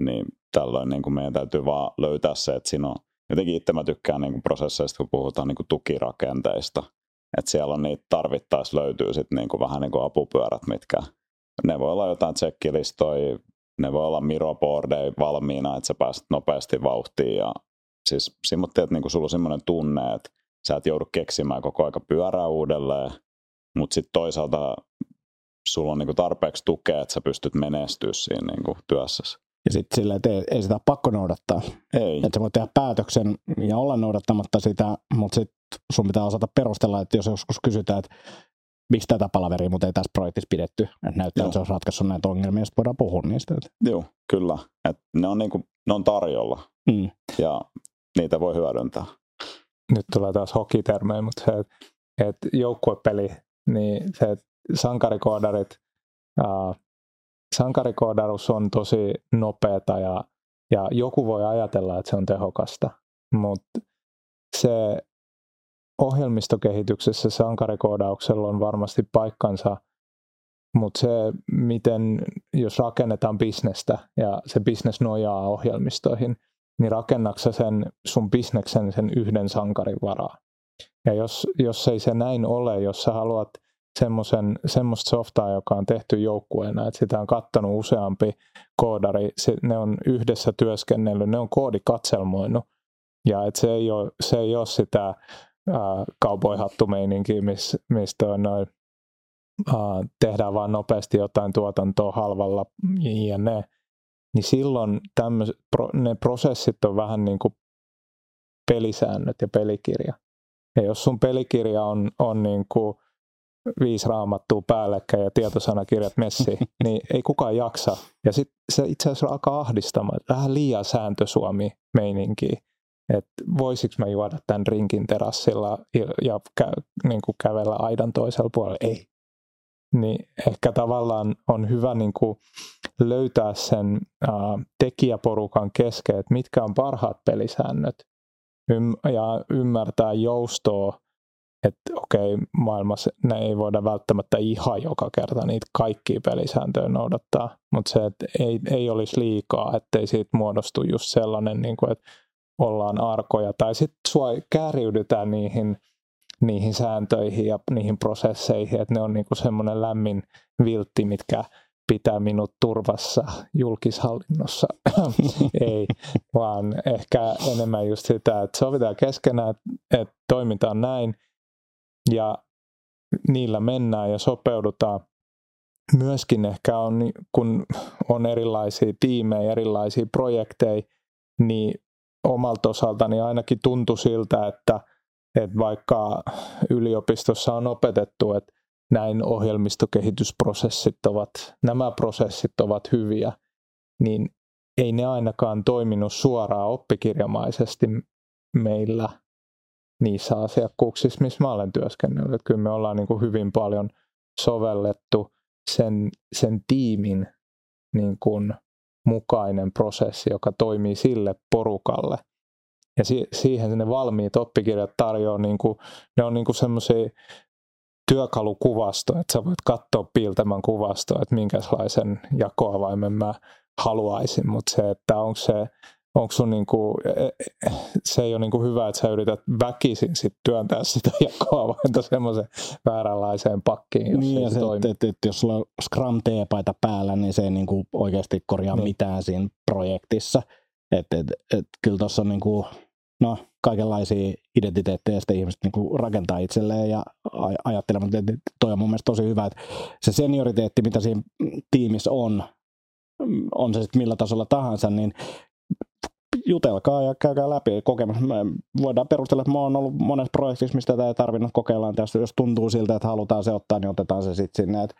Niin tällöin niin kuin meidän täytyy vaan löytää se, että siinä on, jotenkin itse mä tykkään niin kuin prosesseista, kun puhutaan niin kuin tukirakenteista. Että siellä on niitä tarvittaessa löytyy sitten niin kuin vähän niin kuin apupyörät, mitkä ne voi olla jotain tsekkilistoja, ne voi olla miroboardeja valmiina, että sä pääset nopeasti vauhtiin ja siis simmotti, että niinku sulla on semmoinen tunne, että sä et joudu keksimään koko aika pyörää uudelleen, mutta sitten toisaalta sulla on niinku tarpeeksi tukea, että sä pystyt menestyä siinä niinku työssäsi. Ja sitten silleen, että ei, ei sitä pakko noudattaa. Ei. Että sä voit tehdä päätöksen ja olla noudattamatta sitä, mutta sitten sun pitää osata perustella, että jos joskus kysytään, että miksi tätä palaveria, mutta ei tässä projektissa pidetty. Että näyttää, Joo. että se olisi ratkaissut näitä ongelmia, ja voidaan puhua niistä. Joo, kyllä. Et ne, on niinku, ne on tarjolla mm. ja niitä voi hyödyntää. Nyt tulee taas hokitermejä, mutta se, että et joukkuepeli, niin se, sankarikoodarit, äh, sankarikoodarus on tosi nopeata ja, ja joku voi ajatella, että se on tehokasta, mutta se ohjelmistokehityksessä sankarikoodauksella on varmasti paikkansa, mutta se, miten jos rakennetaan bisnestä ja se bisnes nojaa ohjelmistoihin, niin rakennaksa sen sun bisneksen sen yhden sankarin varaa. Ja jos, jos ei se näin ole, jos sä haluat semmoista softaa, joka on tehty joukkueena, että sitä on kattanut useampi koodari, se, ne on yhdessä työskennellyt, ne on koodikatselmoinut, ja että se ei ole, se ei ole sitä kaupoihattumeininki, missä mis noin, tehdään vaan nopeasti jotain tuotantoa halvalla jne. Niin silloin tämmös, pro, ne prosessit on vähän niin kuin pelisäännöt ja pelikirja. Ja jos sun pelikirja on, on niin kuin viisi raamattua päällekkäin ja tietosanakirjat messi, niin ei kukaan jaksa. Ja sitten se itse asiassa alkaa ahdistamaan, vähän liian sääntösuomi meininkiä että voisiko mä juoda tämän rinkin terassilla ja kä- niin kuin kävellä aidan toisella puolella. Ei. Niin ehkä tavallaan on hyvä niin kuin löytää sen äh, tekijäporukan kesken, että mitkä on parhaat pelisäännöt Ym- ja ymmärtää joustoa, että okei, okay, maailmassa ne ei voida välttämättä ihan joka kerta niitä kaikkia pelisääntöjä noudattaa, mutta se, että ei, ei olisi liikaa, ettei siitä muodostu just sellainen, niin kuin, että ollaan arkoja tai sitten sua kääriydytään niihin, niihin sääntöihin ja niihin prosesseihin, että ne on niinku semmoinen lämmin viltti, mitkä pitää minut turvassa julkishallinnossa. Ei, vaan ehkä enemmän just sitä, että sovitaan keskenään, että toimitaan näin ja niillä mennään ja sopeudutaan. Myöskin ehkä on, kun on erilaisia tiimejä, erilaisia projekteja, niin omalta osaltani ainakin tuntui siltä, että, että vaikka yliopistossa on opetettu, että näin ohjelmistokehitysprosessit ovat, nämä prosessit ovat hyviä, niin ei ne ainakaan toiminut suoraan oppikirjamaisesti meillä niissä asiakkuuksissa, missä mä olen työskennellyt. Kyllä me ollaan niin kuin hyvin paljon sovellettu sen, sen tiimin niin kuin mukainen prosessi, joka toimii sille porukalle. Ja si- siihen ne valmiit oppikirjat tarjoaa, niin kuin, ne on niin semmoisia työkalukuvasto, että sä voit katsoa piiltämän kuvasto, että minkälaisen jakoavaimen mä haluaisin, mutta se, että onko se onko sun niinku, e, e, se ei ole niinku hyvä, että sä yrität väkisin sit työntää sitä jakoavainta semmoisen vääränlaiseen pakkiin, jos niin, se, se toimi. Et, et, jos sulla on Scrum T-paita päällä, niin se ei niinku oikeasti korjaa niin. mitään siinä projektissa. Et, et, et, kyllä tuossa on niinku, no, kaikenlaisia identiteettejä sitten ihmiset niinku rakentaa itselleen ja aj- ajattelemaan, että toi on mun mielestä tosi hyvä, että se senioriteetti, mitä siinä tiimissä on, on se sitten millä tasolla tahansa, niin jutelkaa ja käykää läpi kokemus. Voidaan perustella, että mä oon ollut monessa projektissa, mistä tätä ei tarvinnut kokeilla. Tästä, jos tuntuu siltä, että halutaan se ottaa, niin otetaan se sitten sinne. Et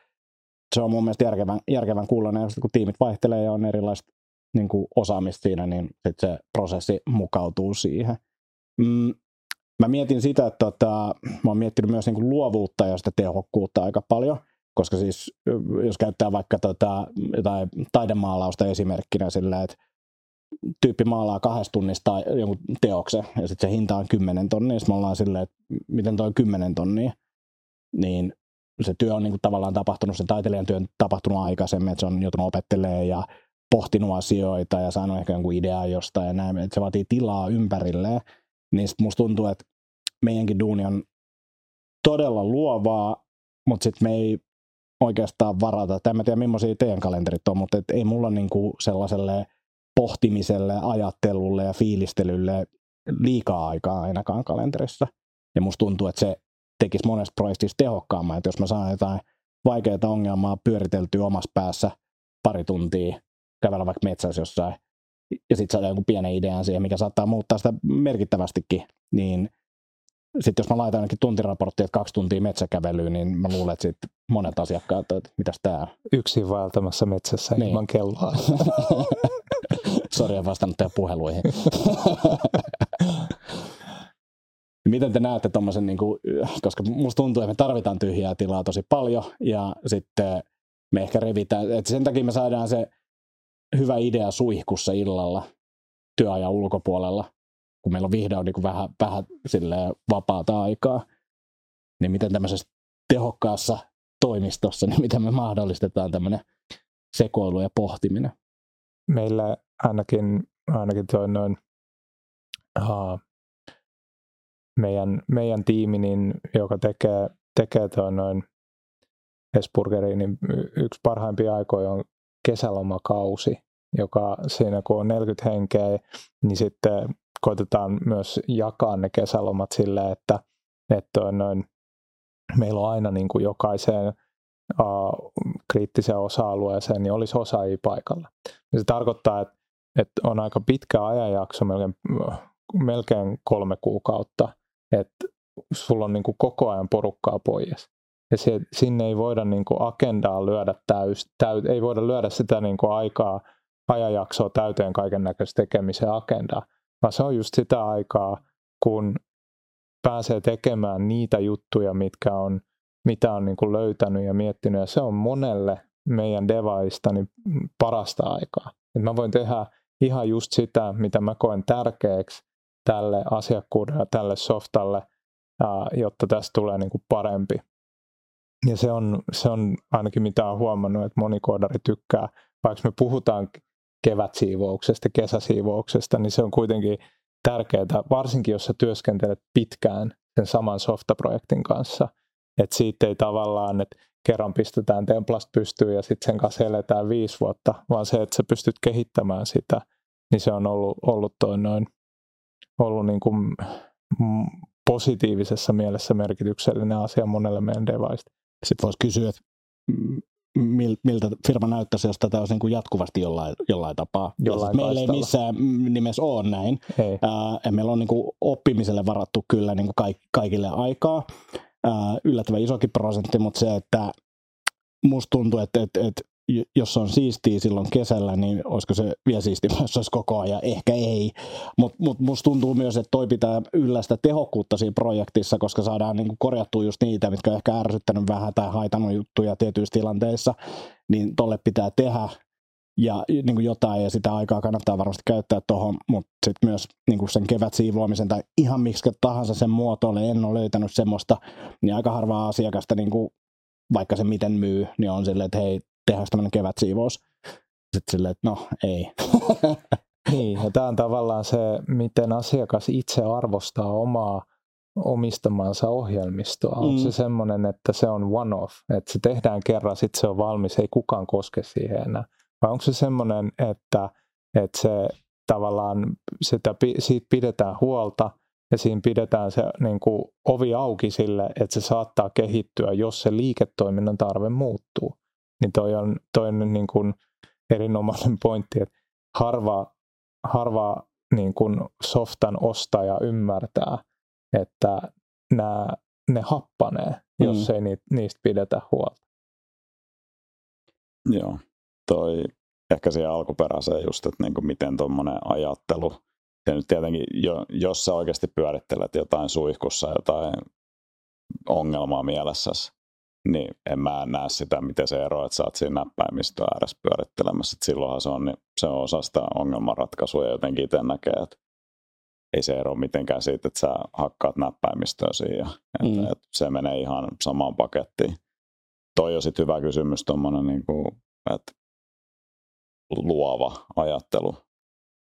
se on mun mielestä järkevän, järkevän kuulonen. Ja kun tiimit vaihtelee ja on erilaista niin kuin osaamista siinä, niin sit se prosessi mukautuu siihen. Mm, mä mietin sitä, että tota, mä oon miettinyt myös niin kuin luovuutta ja sitä tehokkuutta aika paljon, koska siis jos käyttää vaikka tota, jotain taidemaalausta esimerkkinä sillä, että tyyppi maalaa kahdesta tunnista jonkun teoksen ja sitten se hinta on 10 tonnia, ja me ollaan silleen, että miten toi 10 tonnia, niin se työ on niin kuin tavallaan tapahtunut, se taiteilijan työ on tapahtunut aikaisemmin, että se on joutunut opettelemaan ja pohtinut asioita ja saanut ehkä jonkun ideaa jostain ja näin, että se vaatii tilaa ympärilleen, niin sitten musta tuntuu, että meidänkin duuni on todella luovaa, mutta sitten me ei oikeastaan varata, tai en tiedä millaisia teidän kalenterit on, mutta et ei mulla niinku sellaiselle pohtimiselle, ajattelulle ja fiilistelylle liikaa aikaa ainakaan kalenterissa. Ja musta tuntuu, että se tekisi monesta projektista tehokkaamman, että jos mä saan jotain vaikeaa ongelmaa pyöriteltyä omassa päässä pari tuntia, kävellä vaikka metsässä jossain, ja sitten saada jonkun pienen idean siihen, mikä saattaa muuttaa sitä merkittävästikin, niin sitten jos mä laitan ainakin tuntiraporttia, että kaksi tuntia metsäkävelyä, niin mä luulen, että sitten monet asiakkaat, että mitäs tää on. Yksin vaeltamassa metsässä niin. ilman kelloa. Sori, en vastannut teidän puheluihin. Miten te näette tuommoisen, niin kuin, koska musta tuntuu, että me tarvitaan tyhjää tilaa tosi paljon ja sitten me ehkä revitään, että sen takia me saadaan se hyvä idea suihkussa illalla työajan ulkopuolella, kun meillä on vihdoin niin vähän, vähän vapaata aikaa, niin miten tämmöisessä tehokkaassa toimistossa, niin miten me mahdollistetaan tämmöinen sekoilu ja pohtiminen? Meillä ainakin, ainakin toi noin, uh, meidän, meidän tiimi, niin, joka tekee, tekee toi noin Hesburgeriin, niin yksi parhaimpia aikoja on kesälomakausi, joka siinä kun on 40 henkeä, niin sitten koitetaan myös jakaa ne kesälomat silleen, että, että noin, meillä on aina niin kuin jokaiseen uh, kriittiseen osa-alueeseen niin olisi osaajia paikalla. Ja se tarkoittaa, että, että on aika pitkä ajanjakso, melkein, melkein kolme kuukautta, että sulla on niin kuin koko ajan porukkaa pois. Ja se, sinne ei voida niin kuin agendaa lyödä täys, täy, ei voida lyödä sitä niin kuin aikaa, ajanjaksoa täyteen kaiken näköistä tekemisen agendaa, vaan se on just sitä aikaa, kun pääsee tekemään niitä juttuja, mitkä on, mitä on niin kuin löytänyt ja miettinyt. Ja se on monelle meidän devaista niin parasta aikaa. Et mä voin tehdä ihan just sitä, mitä mä koen tärkeäksi tälle asiakkuudelle, tälle softalle, jotta tästä tulee niin kuin parempi. Ja se on, se on ainakin mitä olen huomannut, että moni koodari tykkää, vaikka me puhutaan kevätsiivouksesta, kesäsiivouksesta, niin se on kuitenkin tärkeää, varsinkin jos sä työskentelet pitkään sen saman softaprojektin kanssa, että siitä ei tavallaan, että kerran pistetään templasta pystyyn ja sitten sen kanssa eletään viisi vuotta, vaan se, että sä pystyt kehittämään sitä, niin se on ollut, ollut toi noin, ollut niin kuin positiivisessa mielessä merkityksellinen asia monelle meidän devaista. Sitten voisi kysyä, että miltä firma näyttäisi, jos tätä olisi niin kuin jatkuvasti jollain, jollain tapaa. Jollain meillä ei missään nimessä ole näin. Ei. Ää, meillä on niin kuin oppimiselle varattu kyllä niin kuin kaikille aikaa. Ää, yllättävän isokin prosentti, mutta se, että musta tuntuu, että, että, että jos on siistiä silloin kesällä, niin olisiko se vielä siistiä, jos olisi koko ajan? Ehkä ei. Mutta mut musta tuntuu myös, että toi pitää yllästä tehokkuutta siinä projektissa, koska saadaan niinku korjattua just niitä, mitkä on ehkä ärsyttänyt vähän tai haitannut juttuja tietyissä tilanteissa, niin tolle pitää tehdä ja niin kuin jotain, ja sitä aikaa kannattaa varmasti käyttää tuohon, mutta sitten myös niin kuin sen kevät siivoamisen tai ihan miksi tahansa sen muotoille, en ole löytänyt semmoista, niin aika harvaa asiakasta, niin kuin, vaikka se miten myy, niin on silleen, että hei, tehdään tämmöinen kevätsiivous. Sitten silleen, että no ei. niin, ja tämä on tavallaan se, miten asiakas itse arvostaa omaa omistamansa ohjelmistoa. Mm. Onko se semmoinen, että se on one-off, että se tehdään kerran, sitten se on valmis, ei kukaan koske siihen enää. Vai onko se semmoinen, että, että se tavallaan sitä, siitä pidetään huolta ja siinä pidetään se niin kuin ovi auki sille, että se saattaa kehittyä, jos se liiketoiminnan tarve muuttuu. Niin toi on, toi on niin kuin erinomainen pointti, että harva, harva niin kuin softan ostaja ymmärtää, että nämä, ne happanee, jos mm. ei niistä pidetä huolta. Joo, toi ehkä siihen alkuperäiseen just, että niin kuin miten tuommoinen ajattelu, ja nyt tietenkin, jo, jos sä oikeasti pyörittelet jotain suihkussa, jotain ongelmaa mielessäsi, niin en mä näe sitä, miten se ero, että sä oot siinä näppäimistöä ääressä pyörittelemässä. Et silloinhan se on, niin se on osa sitä ongelmanratkaisua ja jotenkin itse näkee, että ei se ero mitenkään siitä, että sä hakkaat näppäimistöä siihen. Että, mm. että se menee ihan samaan pakettiin. Toi on sitten hyvä kysymys, tuommoinen, niin kuin, että luova ajattelu.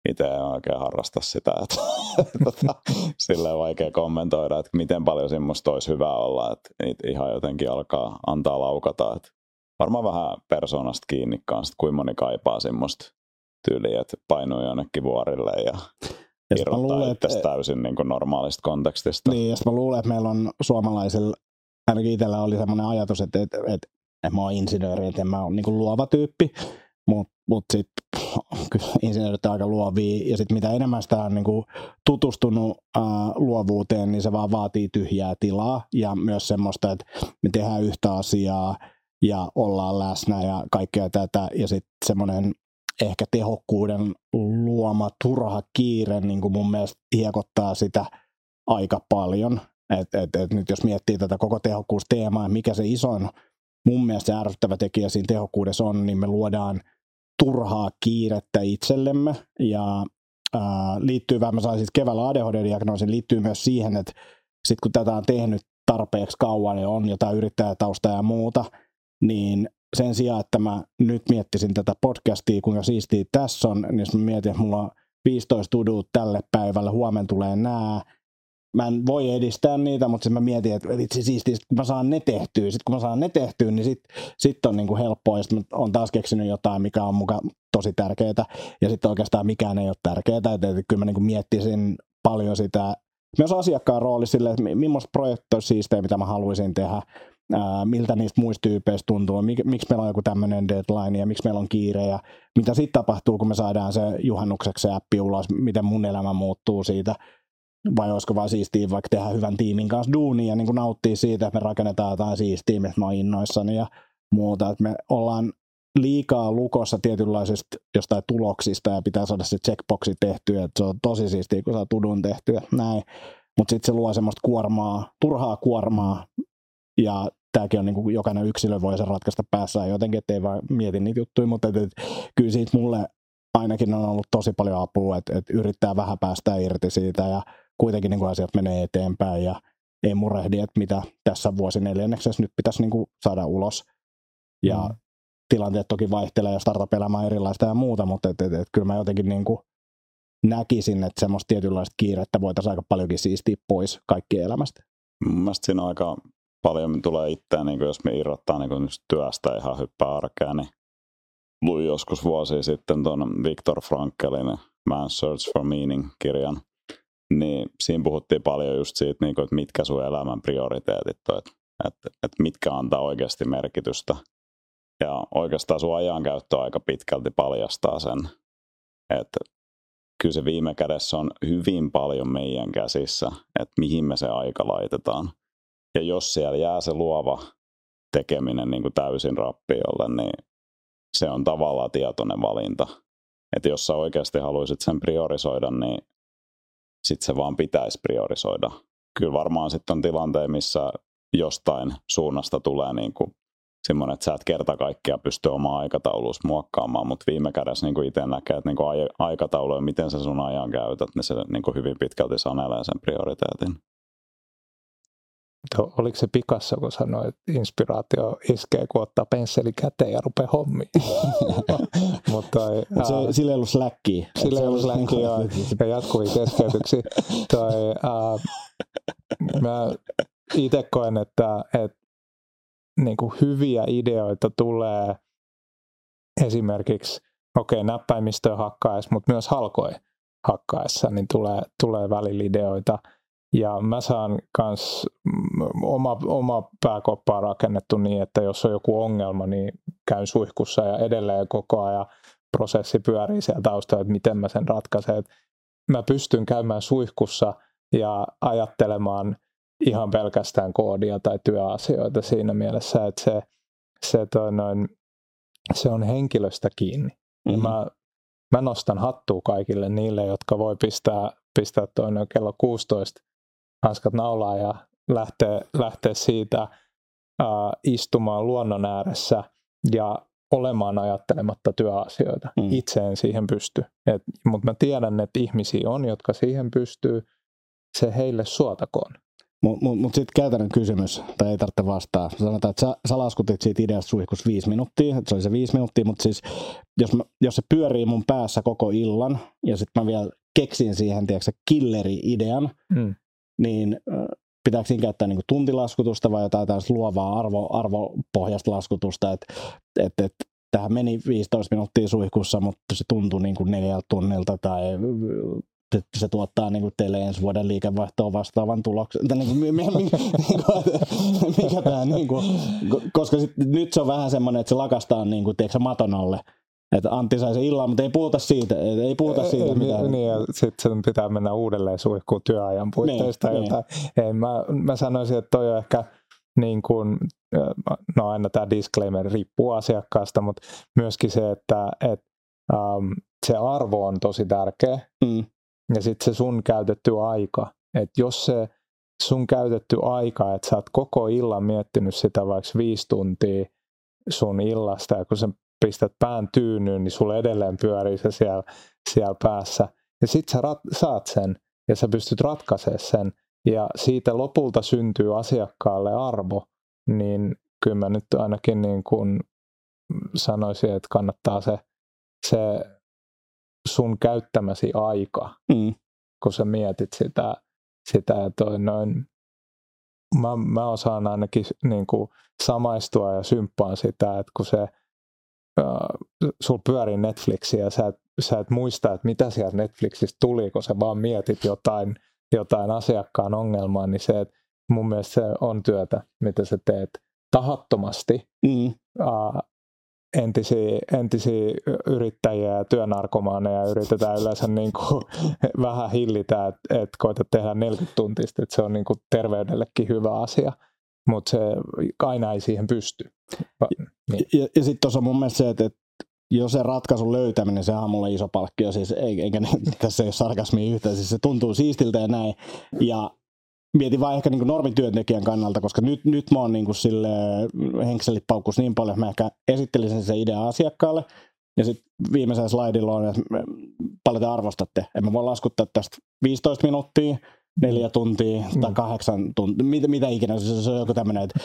Itse en oikein harrasta sitä, että tota, silleen vaikea kommentoida, että miten paljon semmoista olisi hyvä olla, että ihan jotenkin alkaa antaa laukata. Että varmaan vähän persoonasta kiinni kanssa, kuinka moni kaipaa semmoista tyyliä, että painuu jonnekin vuorille ja ja irrottaa luulen, että, täysin niin kuin normaalista kontekstista. Niin, ja mä luulen, että meillä on suomalaisilla, ainakin itsellä oli sellainen ajatus, että, että, että, että mä oon insinööri, että mä oon niin luova tyyppi, mutta mut sitten insinöörit aika luovia, ja sitten mitä enemmän sitä on niinku tutustunut ää, luovuuteen, niin se vaan vaatii tyhjää tilaa, ja myös semmoista, että me tehdään yhtä asiaa, ja ollaan läsnä, ja kaikkea tätä, ja sitten semmoinen ehkä tehokkuuden luoma turha kiire, niin kuin mun mielestä hiekottaa sitä aika paljon. Et, et, et nyt jos miettii tätä koko tehokkuusteemaa, mikä se isoin mun mielestä se ärsyttävä tekijä siinä tehokkuudessa on, niin me luodaan turhaa kiirettä itsellemme. Ja ää, liittyy vähän, mä sain siis keväällä ADHD-diagnoosin, liittyy myös siihen, että sitten kun tätä on tehnyt tarpeeksi kauan ja on jotain yrittäjätausta ja muuta, niin sen sijaan, että mä nyt miettisin tätä podcastia, kuinka siistiä tässä on, niin mä mietin, että mulla on 15 tudut tälle päivälle, huomenna tulee nää, mä en voi edistää niitä, mutta sitten mä mietin, että vitsi siistiä, kun mä saan ne tehtyä, sitten kun mä saan ne tehtyä, niin sitten sit on niinku helppoa, ja sitten on taas keksinyt jotain, mikä on muka tosi tärkeää, ja sitten oikeastaan mikään ei ole tärkeää, että, kyllä mä niinku miettisin paljon sitä, myös asiakkaan rooli sille, että millaista projektia olisi siistejä, mitä mä haluaisin tehdä, ää, miltä niistä muista tyypeistä tuntuu, mik, miksi meillä on joku tämmöinen deadline ja miksi meillä on kiire ja mitä sitten tapahtuu, kun me saadaan se juhannukseksi se appi ulos, miten mun elämä muuttuu siitä, vai olisiko vaan siistiä vaikka tehdä hyvän tiimin kanssa duunia ja niin kuin nauttia siitä, että me rakennetaan jotain siistiä, että mä oon innoissani ja muuta, että me ollaan liikaa lukossa tietynlaisista jostain tuloksista ja pitää saada se checkboxi tehtyä, että se on tosi siistiä, kun saa tudun tehtyä, näin. Mutta sitten se luo semmoista kuormaa, turhaa kuormaa, ja tämäkin on niin kuin jokainen yksilö voi sen ratkaista päässään jotenkin, ettei vaan mieti niitä juttuja, mutta et, et, kyllä siitä mulle ainakin on ollut tosi paljon apua, että, että yrittää vähän päästä irti siitä ja kuitenkin niin kuin asiat menee eteenpäin ja ei murehdi, että mitä tässä vuosineljänneksessä nyt pitäisi niin kuin saada ulos. Ja mm. tilanteet toki vaihtelee ja startup-elämä on erilaista ja muuta, mutta et, et, et, kyllä mä jotenkin niin kuin näkisin, että semmoista tietynlaista kiirettä voitaisiin aika paljonkin siistiä pois kaikkien elämästä. Mielestäni siinä on aika paljon tulee itseään, niin jos me irrottaa niin työstä ihan hyppää arkea, niin luin joskus vuosi sitten tuon Viktor Frankelin Man's Search for Meaning-kirjan, niin siinä puhuttiin paljon just siitä, niin kuin, että mitkä sun elämän prioriteetit on, että, että, että mitkä antaa oikeasti merkitystä. Ja oikeastaan sun ajankäyttö aika pitkälti paljastaa sen, että kyllä se viime kädessä on hyvin paljon meidän käsissä, että mihin me se aika laitetaan. Ja jos siellä jää se luova tekeminen niin kuin täysin rappiolle, niin se on tavallaan tietoinen valinta. Että jos sä oikeasti haluaisit sen priorisoida, niin sitten se vaan pitäisi priorisoida. Kyllä varmaan sitten on tilanteen, missä jostain suunnasta tulee niin kuin semmoinen, että sä et kerta kaikkea pysty omaa aikatauluus muokkaamaan, mutta viime kädessä niin itse näkee, että niin aikataulu ja miten sä sun ajan käytät, niin se niin kuin hyvin pitkälti sanelee sen prioriteetin. Oliko se Pikassa, kun sanoi, että inspiraatio iskee, kun ottaa pensseli käteen ja rupeaa hommiin? Mutta Mut se, uh, sillä ei ollut släkkiä. Sillä ei ollut släkkiä, joo. Ja jatkuvia keskeytyksiä. toi, uh, mä itse koen, että, että niin kuin hyviä ideoita tulee esimerkiksi, okei, okay, näppäimistöä hakkaessa, mutta myös halkoi hakkaessa, niin tulee, tulee välillä ideoita. Ja mä saan myös oma, oma pääkoppaa rakennettu niin, että jos on joku ongelma, niin käyn suihkussa ja edelleen koko ajan prosessi pyörii siellä taustalla, että miten mä sen ratkaisen. Että mä pystyn käymään suihkussa ja ajattelemaan ihan pelkästään koodia tai työasioita siinä mielessä, että se, se, toi noin, se on henkilöstä kiinni. Mm-hmm. Mä, mä nostan hattua kaikille niille, jotka voi pistää, pistää toinen kello 16 hanskat naulaa ja lähteä, lähteä siitä äh, istumaan luonnon ääressä ja olemaan ajattelematta työasioita. Mm. Itse en siihen pysty. Mutta mä tiedän, että ihmisiä on, jotka siihen pystyy. Se heille suotakoon. Mutta mut, mut sitten käytännön kysymys, tai ei tarvitse vastaa. Sanotaan, että sä, sä laskutit siitä ideasta suihkus viisi minuuttia, että se oli se viisi minuuttia, mutta siis jos, mä, jos se pyörii mun päässä koko illan, ja sitten mä vielä keksin siihen, tiedätkö, killeri-idean, mm. Niin pitääkö siinä käyttää niin tuntilaskutusta vai jotain tällaista luovaa arvo, arvopohjasta laskutusta, että et, et, tähän meni 15 minuuttia suihkussa, mutta se tuntui niin kuin neljältä tunnilta tai se tuottaa niin kuin teille ensi vuoden liikevaihtoa vastaavan tuloksen. Niin kuin, mikä, mikä, mikä tämä, niin kuin, koska sit, nyt se on vähän semmoinen, että se lakastaa niin kuin, tiedätkö, maton alle. Että Antti sai se illan, mutta ei puhuta siitä. Ei puhuta siitä ei, mitään. Niin, ja sitten sen pitää mennä uudelleen suihkuun työajan puitteista. Niin, niin. Ei, mä, mä sanoisin, että toi on ehkä niin kuin, no aina tämä disclaimer riippuu asiakkaasta, mutta myöskin se, että et, um, se arvo on tosi tärkeä. Mm. Ja sitten se sun käytetty aika. Että jos se sun käytetty aika, että sä oot koko illan miettinyt sitä vaikka viisi tuntia sun illasta, ja kun sä pistät pään tyynyyn, niin sulle edelleen pyörii se siellä, siellä päässä. Ja sit sä rat, saat sen, ja sä pystyt ratkaisemaan sen, ja siitä lopulta syntyy asiakkaalle arvo, niin kyllä mä nyt ainakin niin kuin sanoisin, että kannattaa se, se sun käyttämäsi aika, mm. kun sä mietit sitä, sitä että noin, mä, mä osaan ainakin niin kuin samaistua ja symppaan sitä, että kun se äh, sul pyörii Netflixiä ja sä et, sä et muista, että mitä sieltä Netflixistä tuli, kun sä vaan mietit jotain, jotain asiakkaan ongelmaa, niin se, että mun mielestä se on työtä, mitä sä teet tahattomasti, mm. äh, entisiä, entisiä yrittäjiä ja työnarkomaaneja yritetään yleensä niin kuin vähän hillitä, että et koeta tehdä 40 tuntista, että se on niin kuin terveydellekin hyvä asia, mutta se aina ei siihen pysty. Niin. Ja, ja sitten tuossa on mun mielestä se, että, että jos se ratkaisun löytäminen, se on mulle iso palkkio, siis eikä tässä ei ole sarkasmia yhtään, siis se tuntuu siistiltä ja näin. Ja mietin vaan ehkä niin normityöntekijän kannalta, koska nyt, nyt mä oon niin sille henkselit paukkus niin paljon, että mä ehkä esittelisin sen idea asiakkaalle, ja sitten viimeisellä slaidilla on, että paljon te arvostatte. En mä voi laskuttaa tästä 15 minuuttia, neljä tuntia tai mm. kahdeksan tuntia, mitä, mitä ikinä, se, se on joku tämmöinen, että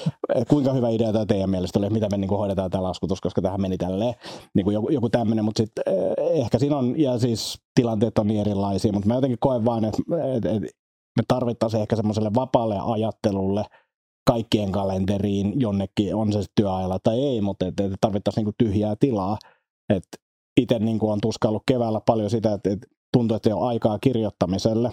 kuinka hyvä idea tämä teidän mielestä oli, mitä me niin kuin hoidetaan tämä laskutus, koska tähän meni tälleen, niin kuin joku, joku tämmöinen, mutta sitten eh, ehkä siinä on, ja siis tilanteet on niin erilaisia, mutta mä jotenkin koen vaan, että, että, että me tarvittaisiin ehkä semmoiselle vapaalle ajattelulle kaikkien kalenteriin jonnekin, on se työajalla tai ei, mutta et, et tarvittaisiin niinku tyhjää tilaa. Et itse niinku on tuskaillut keväällä paljon sitä, että et tuntuu, että ei ole aikaa kirjoittamiselle.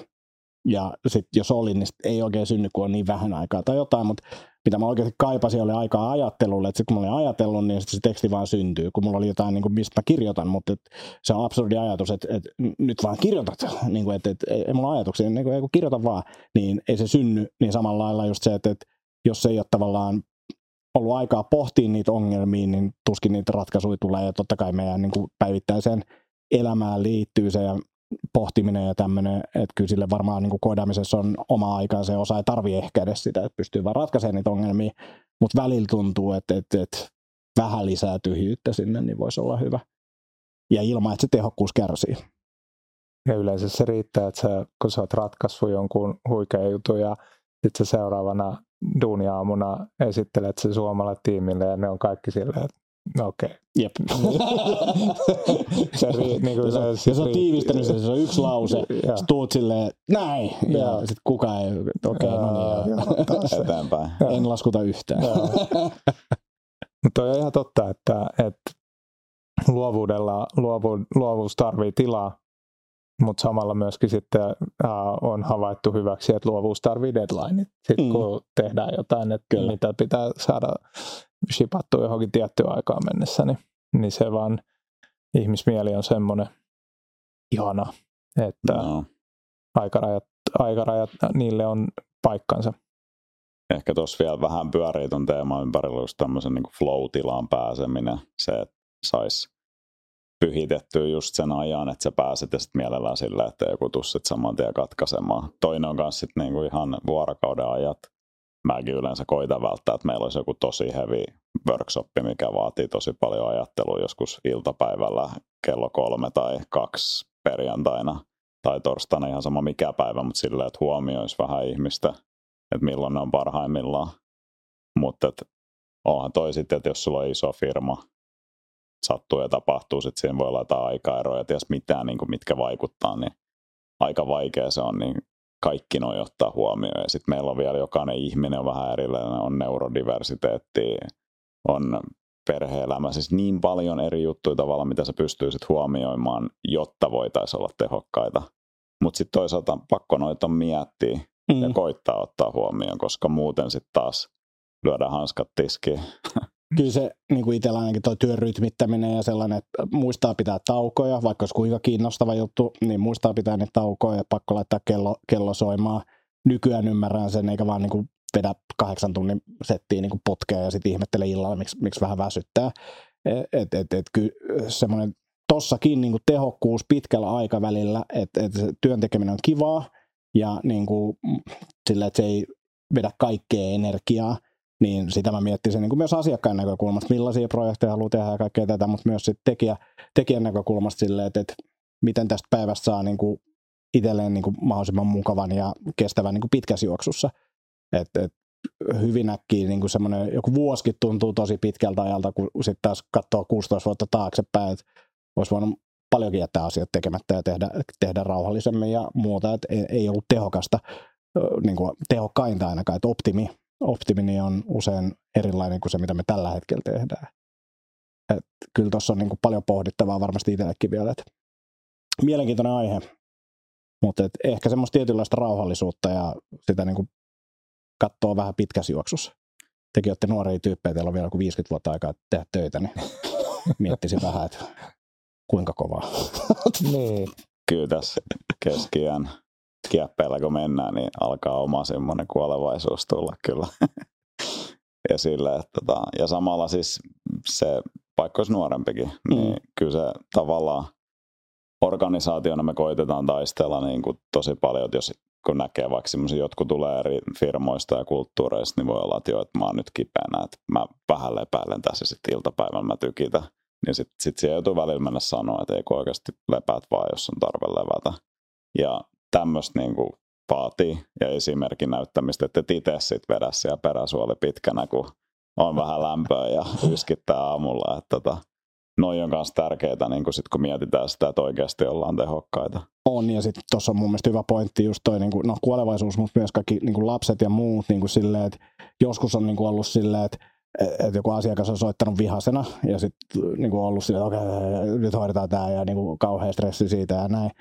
Ja sitten jos oli, niin ei oikein synny, kun on niin vähän aikaa tai jotain, mutta mitä mä oikeasti kaipasin, oli aikaa ajattelulle, että sitten kun mä olin ajatellut, niin se teksti vaan syntyy, kun mulla oli jotain, niin kuin, mistä mä kirjoitan, mutta et, se on absurdi ajatus, että, että nyt vaan kirjoitat, niin kuin, että, että ei mulla ajatuksia, niin kuin, ei kun kirjoita vaan, niin ei se synny, niin samalla lailla just se, että, että jos ei ole tavallaan ollut aikaa pohtia niitä ongelmia, niin tuskin niitä ratkaisuja tulee. Ja totta kai meidän niin kuin päivittäiseen elämään liittyy se ja pohtiminen ja tämmöinen, että kyllä sille varmaan niin kuin koodaamisessa on oma aikaa se osa ei tarvi ehkä edes sitä, että pystyy vaan ratkaisemaan niitä ongelmia, mutta välillä tuntuu, että, että, että vähän lisää tyhjyyttä sinne, niin voisi olla hyvä. Ja ilman, että se tehokkuus kärsii. Ja yleensä se riittää, että sä, kun sä oot ratkaissut jonkun huikean jutun ja sitten seuraavana duuniaamuna esittelet se suomalle tiimille ja ne on kaikki silleen, että no okei. Okay. Jep. se, niin kuin se, se, se on tiivistänyt se, se on yksi lause. Sä tuut silleen, näin. Ja, ja. sitten kukaan ei, okei, okay, no niin. Eteenpäin. En laskuta yhtään. Mutta on ihan totta, että, että luovuudella luovu, luovuus tarvii tilaa, mutta samalla myöskin sitten äh, on havaittu hyväksi, että luovuus tarvii deadline. Sitten mm. kun tehdään jotain, että Kyllä. mitä pitää saada shipattua johonkin tiettyyn aikaan mennessä, niin, niin se vaan ihmismieli on semmoinen ihana, että no. aikarajat, aikarajat niille on paikkansa. Ehkä tuossa vielä vähän pyörii tuon teeman ympärillä just tämmöisen niin flow-tilaan pääseminen, se, että saisi pyhitettyä just sen ajan, että sä pääset ja sitten mielellään sillä, että joku tussit saman tien katkaisemaan. Toinen on kanssa sitten niinku ihan vuorokauden ajat. Mäkin yleensä koitan välttää, että meillä olisi joku tosi heavy workshop, mikä vaatii tosi paljon ajattelua joskus iltapäivällä kello kolme tai kaksi perjantaina tai torstaina ihan sama mikä päivä, mutta silleen, että huomioisi vähän ihmistä, että milloin ne on parhaimmillaan. Mutta onhan toi sitten, että jos sulla on iso firma, sattuu ja tapahtuu, sitten siinä voi olla jotain aikaeroja, ties mitään, niin kuin mitkä vaikuttaa, niin aika vaikea se on, niin kaikki noin ottaa huomioon. Ja sitten meillä on vielä jokainen ihminen on vähän erilainen, on neurodiversiteetti, on perhe-elämä, siis niin paljon eri juttuja tavalla, mitä sä pystyisit huomioimaan, jotta voitaisiin olla tehokkaita. Mutta sitten toisaalta pakko noita miettiä mm. ja koittaa ottaa huomioon, koska muuten sitten taas lyödään hanskat tiskiin. kyllä se niin kuin itsellä ainakin tuo työn rytmittäminen ja sellainen, että muistaa pitää taukoja, vaikka olisi kuinka kiinnostava juttu, niin muistaa pitää niitä taukoja ja pakko laittaa kello, kello soimaan. Nykyään ymmärrän sen, eikä vaan niin kuin vedä kahdeksan tunnin settiin niin kuin potkea ja sitten ihmettele illalla, miksi, miksi vähän väsyttää. Et, et, et, kyllä semmoinen tossakin niin kuin tehokkuus pitkällä aikavälillä, että et työn tekeminen on kivaa ja niin kuin, sillä, että se ei vedä kaikkea energiaa, niin sitä mä miettisin niin kuin myös asiakkaan näkökulmasta, millaisia projekteja haluaa tehdä ja kaikkea tätä, mutta myös sit tekijä, tekijän näkökulmasta silleen, että, että miten tästä päivästä saa niin kuin itselleen niin kuin mahdollisimman mukavan ja kestävän niin kuin pitkässä juoksussa. Et, et hyvin äkkiä niin kuin semmoinen, joku vuosikin tuntuu tosi pitkältä ajalta, kun sitten taas katsoo 16 vuotta taaksepäin, että olisi voinut paljonkin jättää asiat tekemättä ja tehdä, tehdä rauhallisemmin ja muuta, että ei, ei ollut tehokasta, niin kuin tehokkainta ainakaan, että optimi optimini on usein erilainen kuin se, mitä me tällä hetkellä tehdään. Et kyllä tuossa on niin kuin paljon pohdittavaa varmasti itsellekin vielä. Et mielenkiintoinen aihe, mutta et ehkä semmoista tietynlaista rauhallisuutta ja sitä niin kuin katsoo vähän pitkässä juoksussa. Tekin olette nuoria tyyppejä, teillä on vielä kuin 50 vuotta aikaa tehdä töitä, niin miettisin vähän, että kuinka kovaa. niin. Kyllä tässä keskiään kieppeillä kun mennään, niin alkaa oma semmoinen kuolevaisuus tulla kyllä esille. Että tota, ja samalla siis se, vaikka olisi nuorempikin, mm. niin kyllä se tavallaan organisaationa me koitetaan taistella niin kuin tosi paljon, että jos kun näkee vaikka semmoisia, jotkut tulee eri firmoista ja kulttuureista, niin voi olla, että, jo, että mä oon nyt kipeänä, että mä vähän lepäilen tässä sitten iltapäivällä mä tykitä. Niin sitten sit siihen joutuu välillä mennä sanoa, että ei oikeasti lepäät vaan, jos on tarve levätä. Ja tämmöistä niin kuin vaatii ja esimerkin näyttämistä, että et itse sitten vedä siellä peräsuoli pitkänä, kun on vähän lämpöä ja yskittää aamulla. Että tota, noi on myös tärkeitä, niin kun, sit, kun mietitään sitä, että oikeasti ollaan tehokkaita. On, ja sitten tuossa on mun mielestä hyvä pointti just toi niin kuin, no, kuolevaisuus, mutta myös kaikki niin kuin lapset ja muut niin kuin silleen, että joskus on niin kuin ollut silleen, että että joku asiakas on soittanut vihasena ja sitten niin ollut silleen, että okei, nyt hoidetaan tämä ja niin kuin kauhean stressi siitä ja näin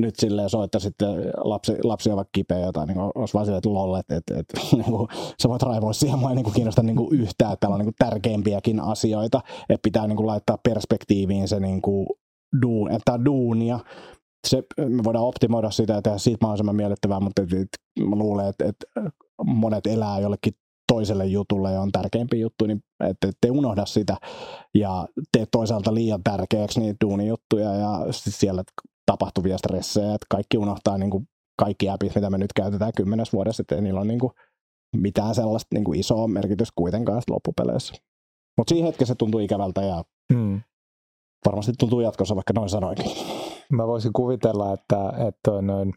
nyt silleen soittaa sitten lapsi, lapsi ovat kipeä jotain, niin olisi vaan silleen, että lol, että, että, että niin kuin, sä voit raivoa siihen, mua ei niin kiinnosta niin kuin yhtään, että täällä on niin kuin tärkeimpiäkin asioita, että pitää niin kuin laittaa perspektiiviin se niin kuin duun, että duunia, se, me voidaan optimoida sitä ja tehdä siitä mahdollisimman miellyttävää, mutta et, et, mä luulen, että, että monet elää jollekin toiselle jutulle ja on tärkeimpiä juttu, niin että te unohda sitä ja tee toisaalta liian tärkeäksi niitä duunijuttuja ja siellä tapahtuvia stressejä, että kaikki unohtaa niin kuin kaikki appit, mitä me nyt käytetään kymmenes vuodessa, että niillä on niin kuin mitään sellaista niin kuin isoa merkitystä kuitenkaan loppupeleissä. Mutta siinä hetkessä se tuntuu ikävältä ja hmm. varmasti tuntuu jatkossa, vaikka noin sanoinkin. Mä voisin kuvitella, että, että noin,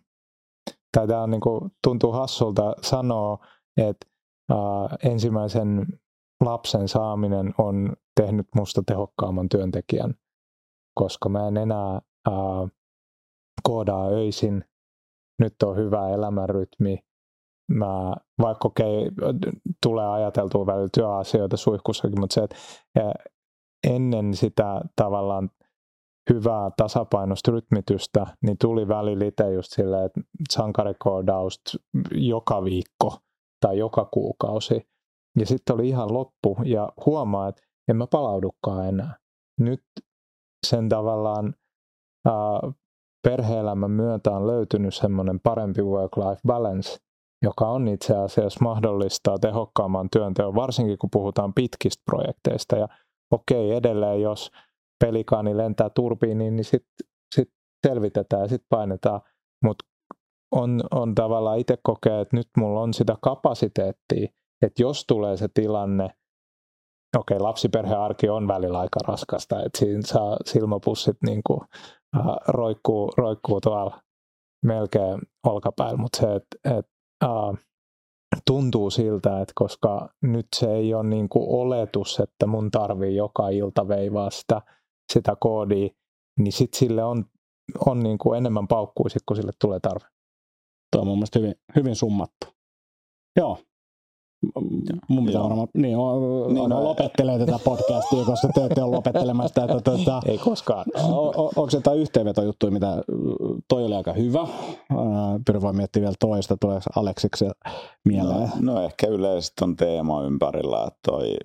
tämä on niin kuin, tuntuu hassulta sanoa, että äh, ensimmäisen lapsen saaminen on tehnyt musta tehokkaamman työntekijän, koska mä en enää äh, koodaa öisin, nyt on hyvä elämänrytmi, mä, vaikka okei, okay, tulee ajateltua välillä työasioita suihkussakin, mutta se, että ennen sitä tavallaan hyvää tasapainosta rytmitystä, niin tuli välillä itse just silleen, että sankarikoodausta joka viikko tai joka kuukausi. Ja sitten oli ihan loppu ja huomaa, että en mä palaudukaan enää. Nyt sen tavallaan ää, perhe-elämän myötä on löytynyt semmoinen parempi work-life balance, joka on itse asiassa mahdollistaa tehokkaamman työnteon, varsinkin kun puhutaan pitkistä projekteista. Ja okei, edelleen jos pelikaani lentää turbiiniin, niin sitten sit selvitetään ja sitten painetaan. Mutta on, on tavallaan itse kokee, että nyt mulla on sitä kapasiteettia, että jos tulee se tilanne, okei, lapsiperhearki on välillä aika raskasta, että siinä saa silmäpussit niin kuin, äh, roikkuu, roikkuu tuolla melkein olkapäällä, mutta se, että et, äh, tuntuu siltä, että koska nyt se ei ole niin kuin oletus, että mun tarvii joka ilta veivaa sitä, sitä koodia, niin sitten sille on, on niin kuin enemmän paukkuu, sit, kun sille tulee tarve. Tuo on mun mielestä hyvin, hyvin summattu. Joo, Mun pitää varmaan, niin, on, niin no, lopettelee tätä podcastia, koska te ette ole lopettelemassa tätä. Tuota, Ei koskaan. On, onko se jotain yhteenvetojuttuja, mitä toi oli aika hyvä? Pyrin vaan miettimään vielä toista, tulee Aleksiksi mieleen. No, no ehkä yleisesti on teema ympärillä, että toi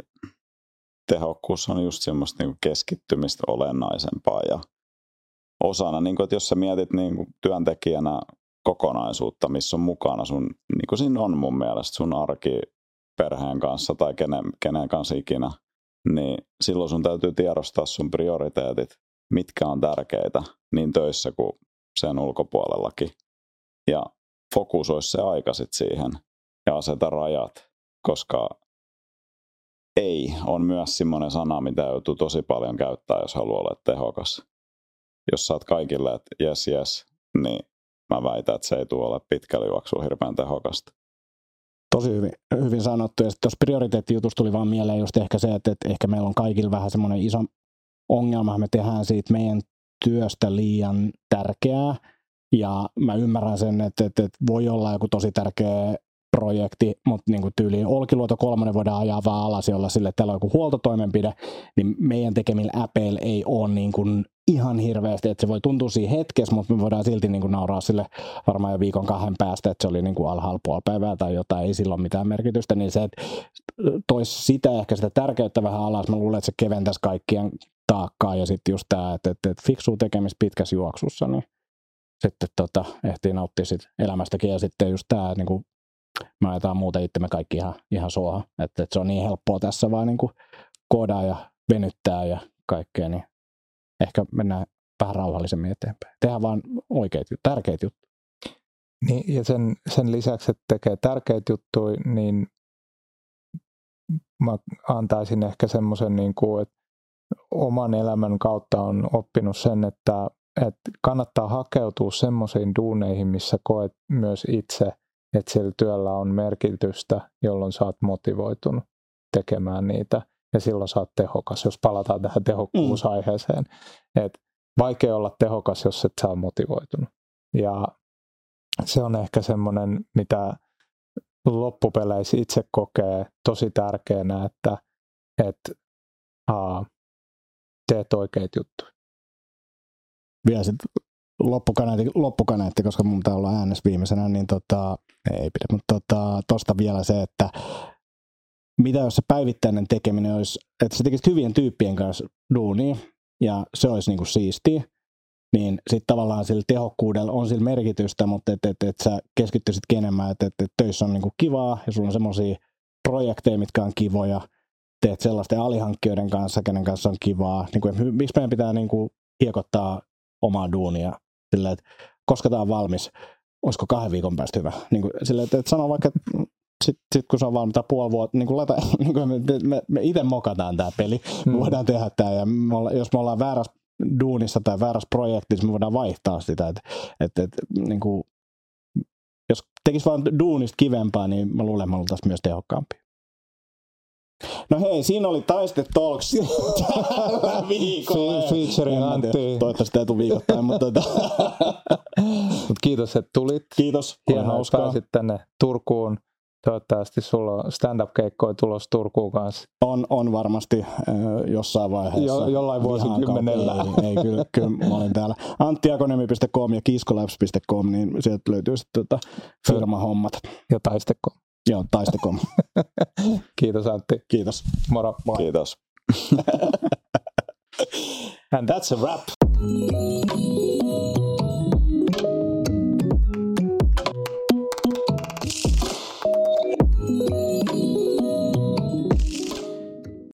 tehokkuus on just semmoista niin keskittymistä olennaisempaa ja osana, niin kuin, että jos sä mietit niin kuin työntekijänä kokonaisuutta, missä on mukana sun, niin kuin siinä on mun mielestä sun arki, perheen kanssa tai kenen, kenen kanssa ikinä, niin silloin sun täytyy tiedostaa sun prioriteetit, mitkä on tärkeitä niin töissä kuin sen ulkopuolellakin. Ja fokusoi se aika siihen ja aseta rajat, koska ei on myös semmoinen sana, mitä joutuu tosi paljon käyttää, jos haluaa olla tehokas. Jos saat kaikille, että yes, yes, niin mä väitän, että se ei tule ole pitkällä juoksulla hirveän tehokasta tosi hyvin, hyvin sanottu. Ja tuossa prioriteettijutusta tuli vaan mieleen just ehkä se, että, että ehkä meillä on kaikilla vähän semmoinen iso ongelma, me tehdään siitä meidän työstä liian tärkeää. Ja mä ymmärrän sen, että, että, että voi olla joku tosi tärkeä projekti, mutta niin tyyliin Olkiluoto kolmonen voidaan ajaa vaan alas olla sille, että täällä on joku huoltotoimenpide, niin meidän tekemillä äpeillä ei ole niin kuin ihan hirveästi, että se voi tuntua siinä hetkessä, mutta me voidaan silti niin kuin nauraa sille varmaan jo viikon kahden päästä, että se oli niin kuin alhaalla puoli päivää tai jotain, ei silloin mitään merkitystä, niin se, että toisi sitä ehkä sitä tärkeyttä vähän alas, mä luulen, että se keventäisi kaikkien taakkaa ja sitten just tämä, että, että, että fiksuu tekemistä pitkässä juoksussa, niin sitten tota, ehtii nauttia sit elämästäkin. Ja sitten just tämä niin kuin me ajetaan muuten itsemme kaikki ihan, ihan suohon. Että, että se on niin helppoa tässä vaan niin kuin koodaa ja venyttää ja kaikkea, niin ehkä mennään vähän rauhallisemmin eteenpäin. Tehdään vaan oikeita, tärkeitä juttuja. Niin, ja sen, sen lisäksi, että tekee tärkeitä juttuja, niin mä antaisin ehkä semmoisen, niin kuin, että oman elämän kautta on oppinut sen, että, että kannattaa hakeutua semmoisiin duuneihin, missä koet myös itse – että sillä työllä on merkitystä, jolloin oot motivoitunut tekemään niitä ja silloin sä oot tehokas, jos palataan tähän tehokkuusaiheeseen. Mm. Et vaikea olla tehokas, jos et saa motivoitunut. Ja se on ehkä semmoinen, mitä loppupeleissä itse kokee tosi tärkeänä, että et, aa, teet oikeat juttuja. Vielä sitten loppukaneetti, loppukaneetti, koska mun pitää olla äänessä viimeisenä, niin tota, ei pidä, mutta tota, tosta vielä se, että mitä jos se päivittäinen tekeminen olisi, että sä tekisit hyvien tyyppien kanssa duunia, ja se olisi niinku siistiä, niin sitten tavallaan sillä tehokkuudella on sillä merkitystä, mutta että et, et sä keskittyisit enemmän, että et, et töissä on niinku kivaa, ja sulla on semmoisia projekteja, mitkä on kivoja, teet sellaisten alihankkijoiden kanssa, kenen kanssa on kivaa. Niin kuin, miksi meidän pitää niin kuin, hiekottaa omaa duunia sillä, että koska tämä on valmis, olisiko kahden viikon päästä hyvä. Niin kuin, sillä, että, että sano vaikka, että sitten sit kun se on valmiita puoli vuotta, niin kuin laita, niin kuin me, me, me itse mokataan tämä peli, me mm. voidaan tehdä tämä, ja me olla, jos me ollaan väärässä duunissa tai väärässä projektissa, me voidaan vaihtaa sitä, että, että, että niin kuin, jos tekisi vain duunista kivempaa, niin mä luulen, että me oltaisiin myös tehokkaampi. No hei, siinä oli Taiste Talks tällä viikolla. Featuring Antti. Toivottavasti ei tule viikoittain, mutta tota. Mut kiitos, että tulit. Kiitos, Hienoa, että pääsit tänne Turkuun. Toivottavasti sulla on stand-up-keikkoja tulos Turkuun kanssa. On, on varmasti äh, jossain vaiheessa. Jo, jollain vuosikymmenellä. Ei, ei kyllä, kyllä mä olin täällä. Anttiakonemi.com ja kiskolabs.com, niin sieltä löytyy sitten tota firmahommat. Ja taisteko. Joo, taistekom. Kiitos Antti. Kiitos. Moro. Kiitos. And that's a wrap.